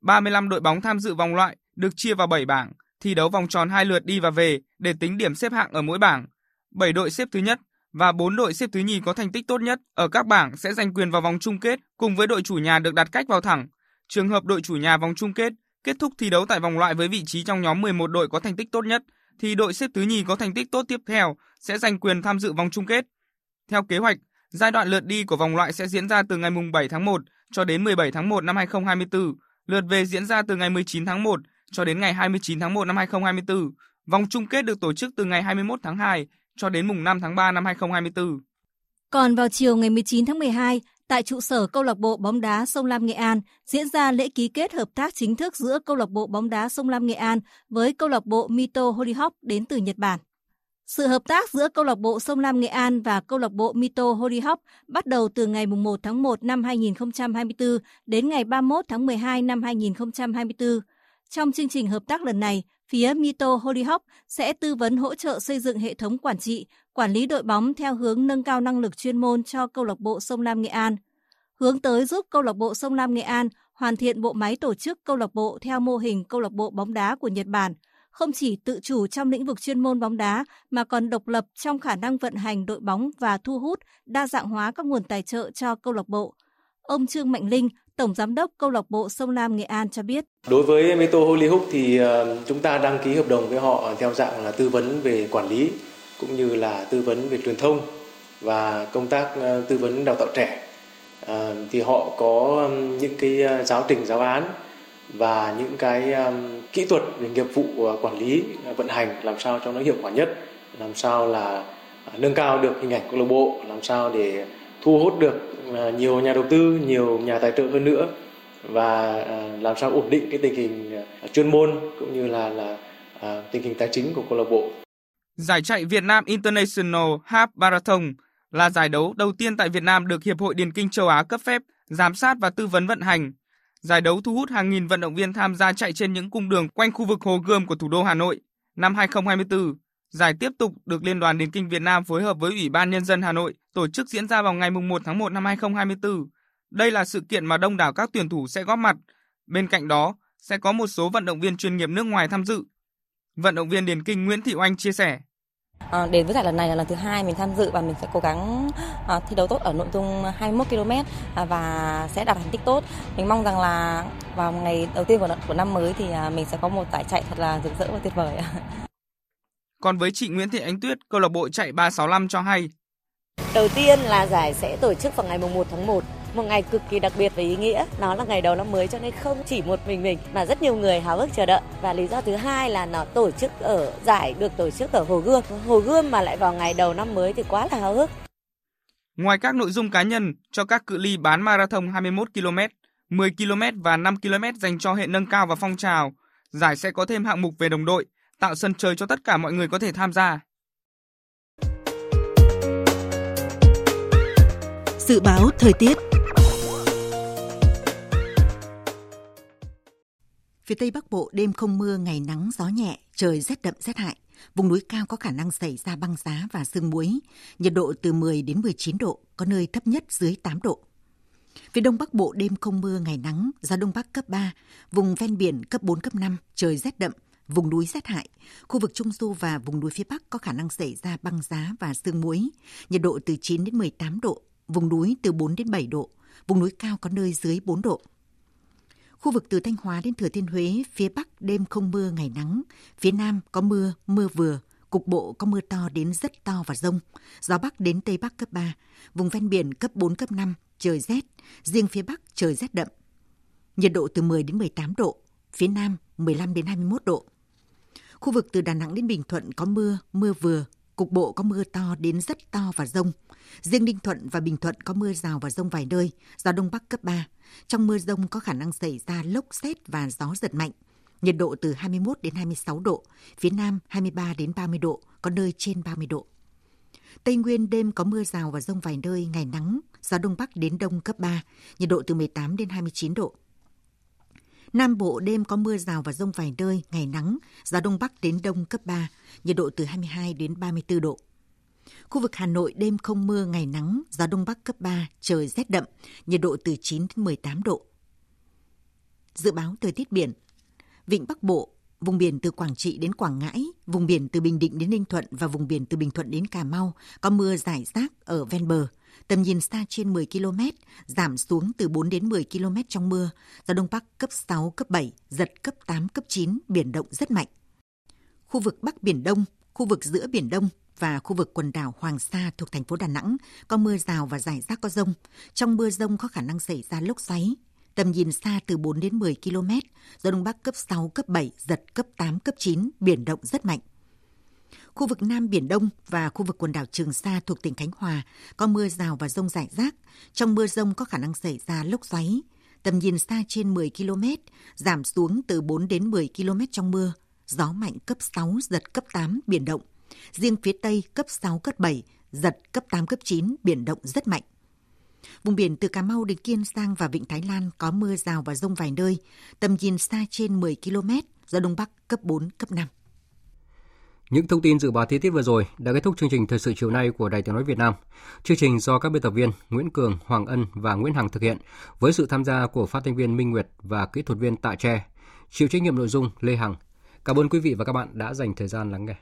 35 đội bóng tham dự vòng loại được chia vào 7 bảng, thi đấu vòng tròn hai lượt đi và về để tính điểm xếp hạng ở mỗi bảng. 7 đội xếp thứ nhất và 4 đội xếp thứ nhì có thành tích tốt nhất ở các bảng sẽ giành quyền vào vòng chung kết cùng với đội chủ nhà được đặt cách vào thẳng. Trường hợp đội chủ nhà vòng chung kết kết thúc thi đấu tại vòng loại với vị trí trong nhóm 11 đội có thành tích tốt nhất thì đội xếp thứ nhì có thành tích tốt tiếp theo sẽ giành quyền tham dự vòng chung kết. Theo kế hoạch, giai đoạn lượt đi của vòng loại sẽ diễn ra từ ngày 7 tháng 1 cho đến 17 tháng 1 năm 2024, lượt về diễn ra từ ngày 19 tháng 1 cho đến ngày 29 tháng 1 năm 2024. Vòng chung kết được tổ chức từ ngày 21 tháng 2 cho đến mùng 5 tháng 3 năm 2024. Còn vào chiều ngày 19 tháng 12, tại trụ sở câu lạc bộ bóng đá Sông Lam Nghệ An diễn ra lễ ký kết hợp tác chính thức giữa câu lạc bộ bóng đá Sông Lam Nghệ An với câu lạc bộ Mito Hollyhock đến từ Nhật Bản. Sự hợp tác giữa câu lạc bộ Sông Lam Nghệ An và câu lạc bộ Mito Hollyhock bắt đầu từ ngày 1 tháng 1 năm 2024 đến ngày 31 tháng 12 năm 2024. Trong chương trình hợp tác lần này, phía Mito Hollyhock sẽ tư vấn hỗ trợ xây dựng hệ thống quản trị, quản lý đội bóng theo hướng nâng cao năng lực chuyên môn cho câu lạc bộ Sông Lam Nghệ An, hướng tới giúp câu lạc bộ Sông Lam Nghệ An hoàn thiện bộ máy tổ chức câu lạc bộ theo mô hình câu lạc bộ bóng đá của Nhật Bản, không chỉ tự chủ trong lĩnh vực chuyên môn bóng đá mà còn độc lập trong khả năng vận hành đội bóng và thu hút, đa dạng hóa các nguồn tài trợ cho câu lạc bộ. Ông Trương Mạnh Linh, Tổng Giám đốc Câu lạc bộ Sông Lam Nghệ An cho biết. Đối với Meto Hollywood thì ờ, chúng ta đăng ký hợp đồng với họ theo dạng là tư vấn về quản lý cũng như là tư vấn về truyền thông và công tác ờ, tư vấn đào tạo trẻ. Ờ, thì họ có những cái giáo trình giáo án và những cái um, kỹ thuật về nghiệp vụ uh, quản lý uh, vận hành làm sao cho nó hiệu quả nhất, làm sao là à, nâng cao được hình ảnh câu lạc bộ, làm sao để thu hút được uh, nhiều nhà đầu tư, nhiều nhà tài trợ hơn nữa và à, làm sao ổn định cái tình hình chuyên môn cũng như là là à, tình hình tài chính của câu lạc bộ. Giải chạy Việt Nam International Half Marathon là giải đấu đầu tiên tại Việt Nam được Hiệp hội Điền kinh châu Á cấp phép giám sát và tư vấn vận hành. Giải đấu thu hút hàng nghìn vận động viên tham gia chạy trên những cung đường quanh khu vực Hồ Gươm của thủ đô Hà Nội. Năm 2024, Giải tiếp tục được Liên đoàn Điền kinh Việt Nam phối hợp với Ủy ban Nhân dân Hà Nội tổ chức diễn ra vào ngày 1 tháng 1 năm 2024. Đây là sự kiện mà đông đảo các tuyển thủ sẽ góp mặt. Bên cạnh đó, sẽ có một số vận động viên chuyên nghiệp nước ngoài tham dự. Vận động viên điền kinh Nguyễn Thị Oanh chia sẻ. À, đến với giải lần này là lần thứ hai mình tham dự và mình sẽ cố gắng à, thi đấu tốt ở nội dung 21 km à, và sẽ đạt thành tích tốt. Mình mong rằng là vào ngày đầu tiên của, của năm mới thì à, mình sẽ có một giải chạy thật là rực rỡ và tuyệt vời. Còn với chị Nguyễn Thị Ánh Tuyết, câu lạc bộ chạy 365 cho hay. Đầu tiên là giải sẽ tổ chức vào ngày 1 tháng 1 một ngày cực kỳ đặc biệt và ý nghĩa. Nó là ngày đầu năm mới cho nên không chỉ một mình mình mà rất nhiều người háo hức chờ đợi. Và lý do thứ hai là nó tổ chức ở giải được tổ chức ở Hồ Gươm. Hồ Gươm mà lại vào ngày đầu năm mới thì quá là háo hức. Ngoài các nội dung cá nhân cho các cự ly bán marathon 21 km, 10 km và 5 km dành cho hệ nâng cao và phong trào, giải sẽ có thêm hạng mục về đồng đội, tạo sân chơi cho tất cả mọi người có thể tham gia. Dự báo thời tiết Phía Tây Bắc Bộ đêm không mưa, ngày nắng, gió nhẹ, trời rét đậm rét hại. Vùng núi cao có khả năng xảy ra băng giá và sương muối. Nhiệt độ từ 10 đến 19 độ, có nơi thấp nhất dưới 8 độ. Phía Đông Bắc Bộ đêm không mưa, ngày nắng, gió Đông Bắc cấp 3, vùng ven biển cấp 4, cấp 5, trời rét đậm, vùng núi rét hại. Khu vực Trung Du và vùng núi phía Bắc có khả năng xảy ra băng giá và sương muối. Nhiệt độ từ 9 đến 18 độ, vùng núi từ 4 đến 7 độ, vùng núi cao có nơi dưới 4 độ. Khu vực từ Thanh Hóa đến Thừa Thiên Huế, phía Bắc đêm không mưa, ngày nắng. Phía Nam có mưa, mưa vừa, cục bộ có mưa to đến rất to và rông. Gió Bắc đến Tây Bắc cấp 3, vùng ven biển cấp 4, cấp 5, trời rét. Riêng phía Bắc trời rét đậm. Nhiệt độ từ 10 đến 18 độ, phía Nam 15 đến 21 độ. Khu vực từ Đà Nẵng đến Bình Thuận có mưa, mưa vừa, cục bộ có mưa to đến rất to và rông. Riêng Ninh Thuận và Bình Thuận có mưa rào và rông vài nơi, gió Đông Bắc cấp 3. Trong mưa rông có khả năng xảy ra lốc xét và gió giật mạnh. Nhiệt độ từ 21 đến 26 độ, phía Nam 23 đến 30 độ, có nơi trên 30 độ. Tây Nguyên đêm có mưa rào và rông vài nơi, ngày nắng, gió Đông Bắc đến Đông cấp 3, nhiệt độ từ 18 đến 29 độ. Nam Bộ đêm có mưa rào và rông vài nơi, ngày nắng, gió Đông Bắc đến Đông cấp 3, nhiệt độ từ 22 đến 34 độ. Khu vực Hà Nội đêm không mưa, ngày nắng, gió Đông Bắc cấp 3, trời rét đậm, nhiệt độ từ 9 đến 18 độ. Dự báo thời tiết biển Vịnh Bắc Bộ, vùng biển từ Quảng Trị đến Quảng Ngãi, vùng biển từ Bình Định đến Ninh Thuận và vùng biển từ Bình Thuận đến Cà Mau có mưa rải rác ở ven bờ. Tầm nhìn xa trên 10 km, giảm xuống từ 4 đến 10 km trong mưa, gió Đông Bắc cấp 6, cấp 7, giật cấp 8, cấp 9, biển động rất mạnh. Khu vực Bắc Biển Đông, khu vực giữa Biển Đông và khu vực quần đảo Hoàng Sa thuộc thành phố Đà Nẵng có mưa rào và rải rác có rông. Trong mưa rông có khả năng xảy ra lốc xoáy. Tầm nhìn xa từ 4 đến 10 km, gió Đông Bắc cấp 6, cấp 7, giật cấp 8, cấp 9, biển động rất mạnh. Khu vực Nam Biển Đông và khu vực quần đảo Trường Sa thuộc tỉnh Khánh Hòa có mưa rào và rông rải rác. Trong mưa rông có khả năng xảy ra lốc xoáy. Tầm nhìn xa trên 10 km, giảm xuống từ 4 đến 10 km trong mưa. Gió mạnh cấp 6, giật cấp 8, biển động. Riêng phía Tây cấp 6, cấp 7, giật cấp 8, cấp 9, biển động rất mạnh. Vùng biển từ Cà Mau đến Kiên Giang và Vịnh Thái Lan có mưa rào và rông vài nơi, tầm nhìn xa trên 10 km, gió Đông Bắc cấp 4, cấp 5. Những thông tin dự báo thời tiết vừa rồi đã kết thúc chương trình thời sự chiều nay của Đài Tiếng nói Việt Nam. Chương trình do các biên tập viên Nguyễn Cường, Hoàng Ân và Nguyễn Hằng thực hiện với sự tham gia của phát thanh viên Minh Nguyệt và kỹ thuật viên Tạ Tre. Chịu trách nhiệm nội dung Lê Hằng. Cảm ơn quý vị và các bạn đã dành thời gian lắng nghe.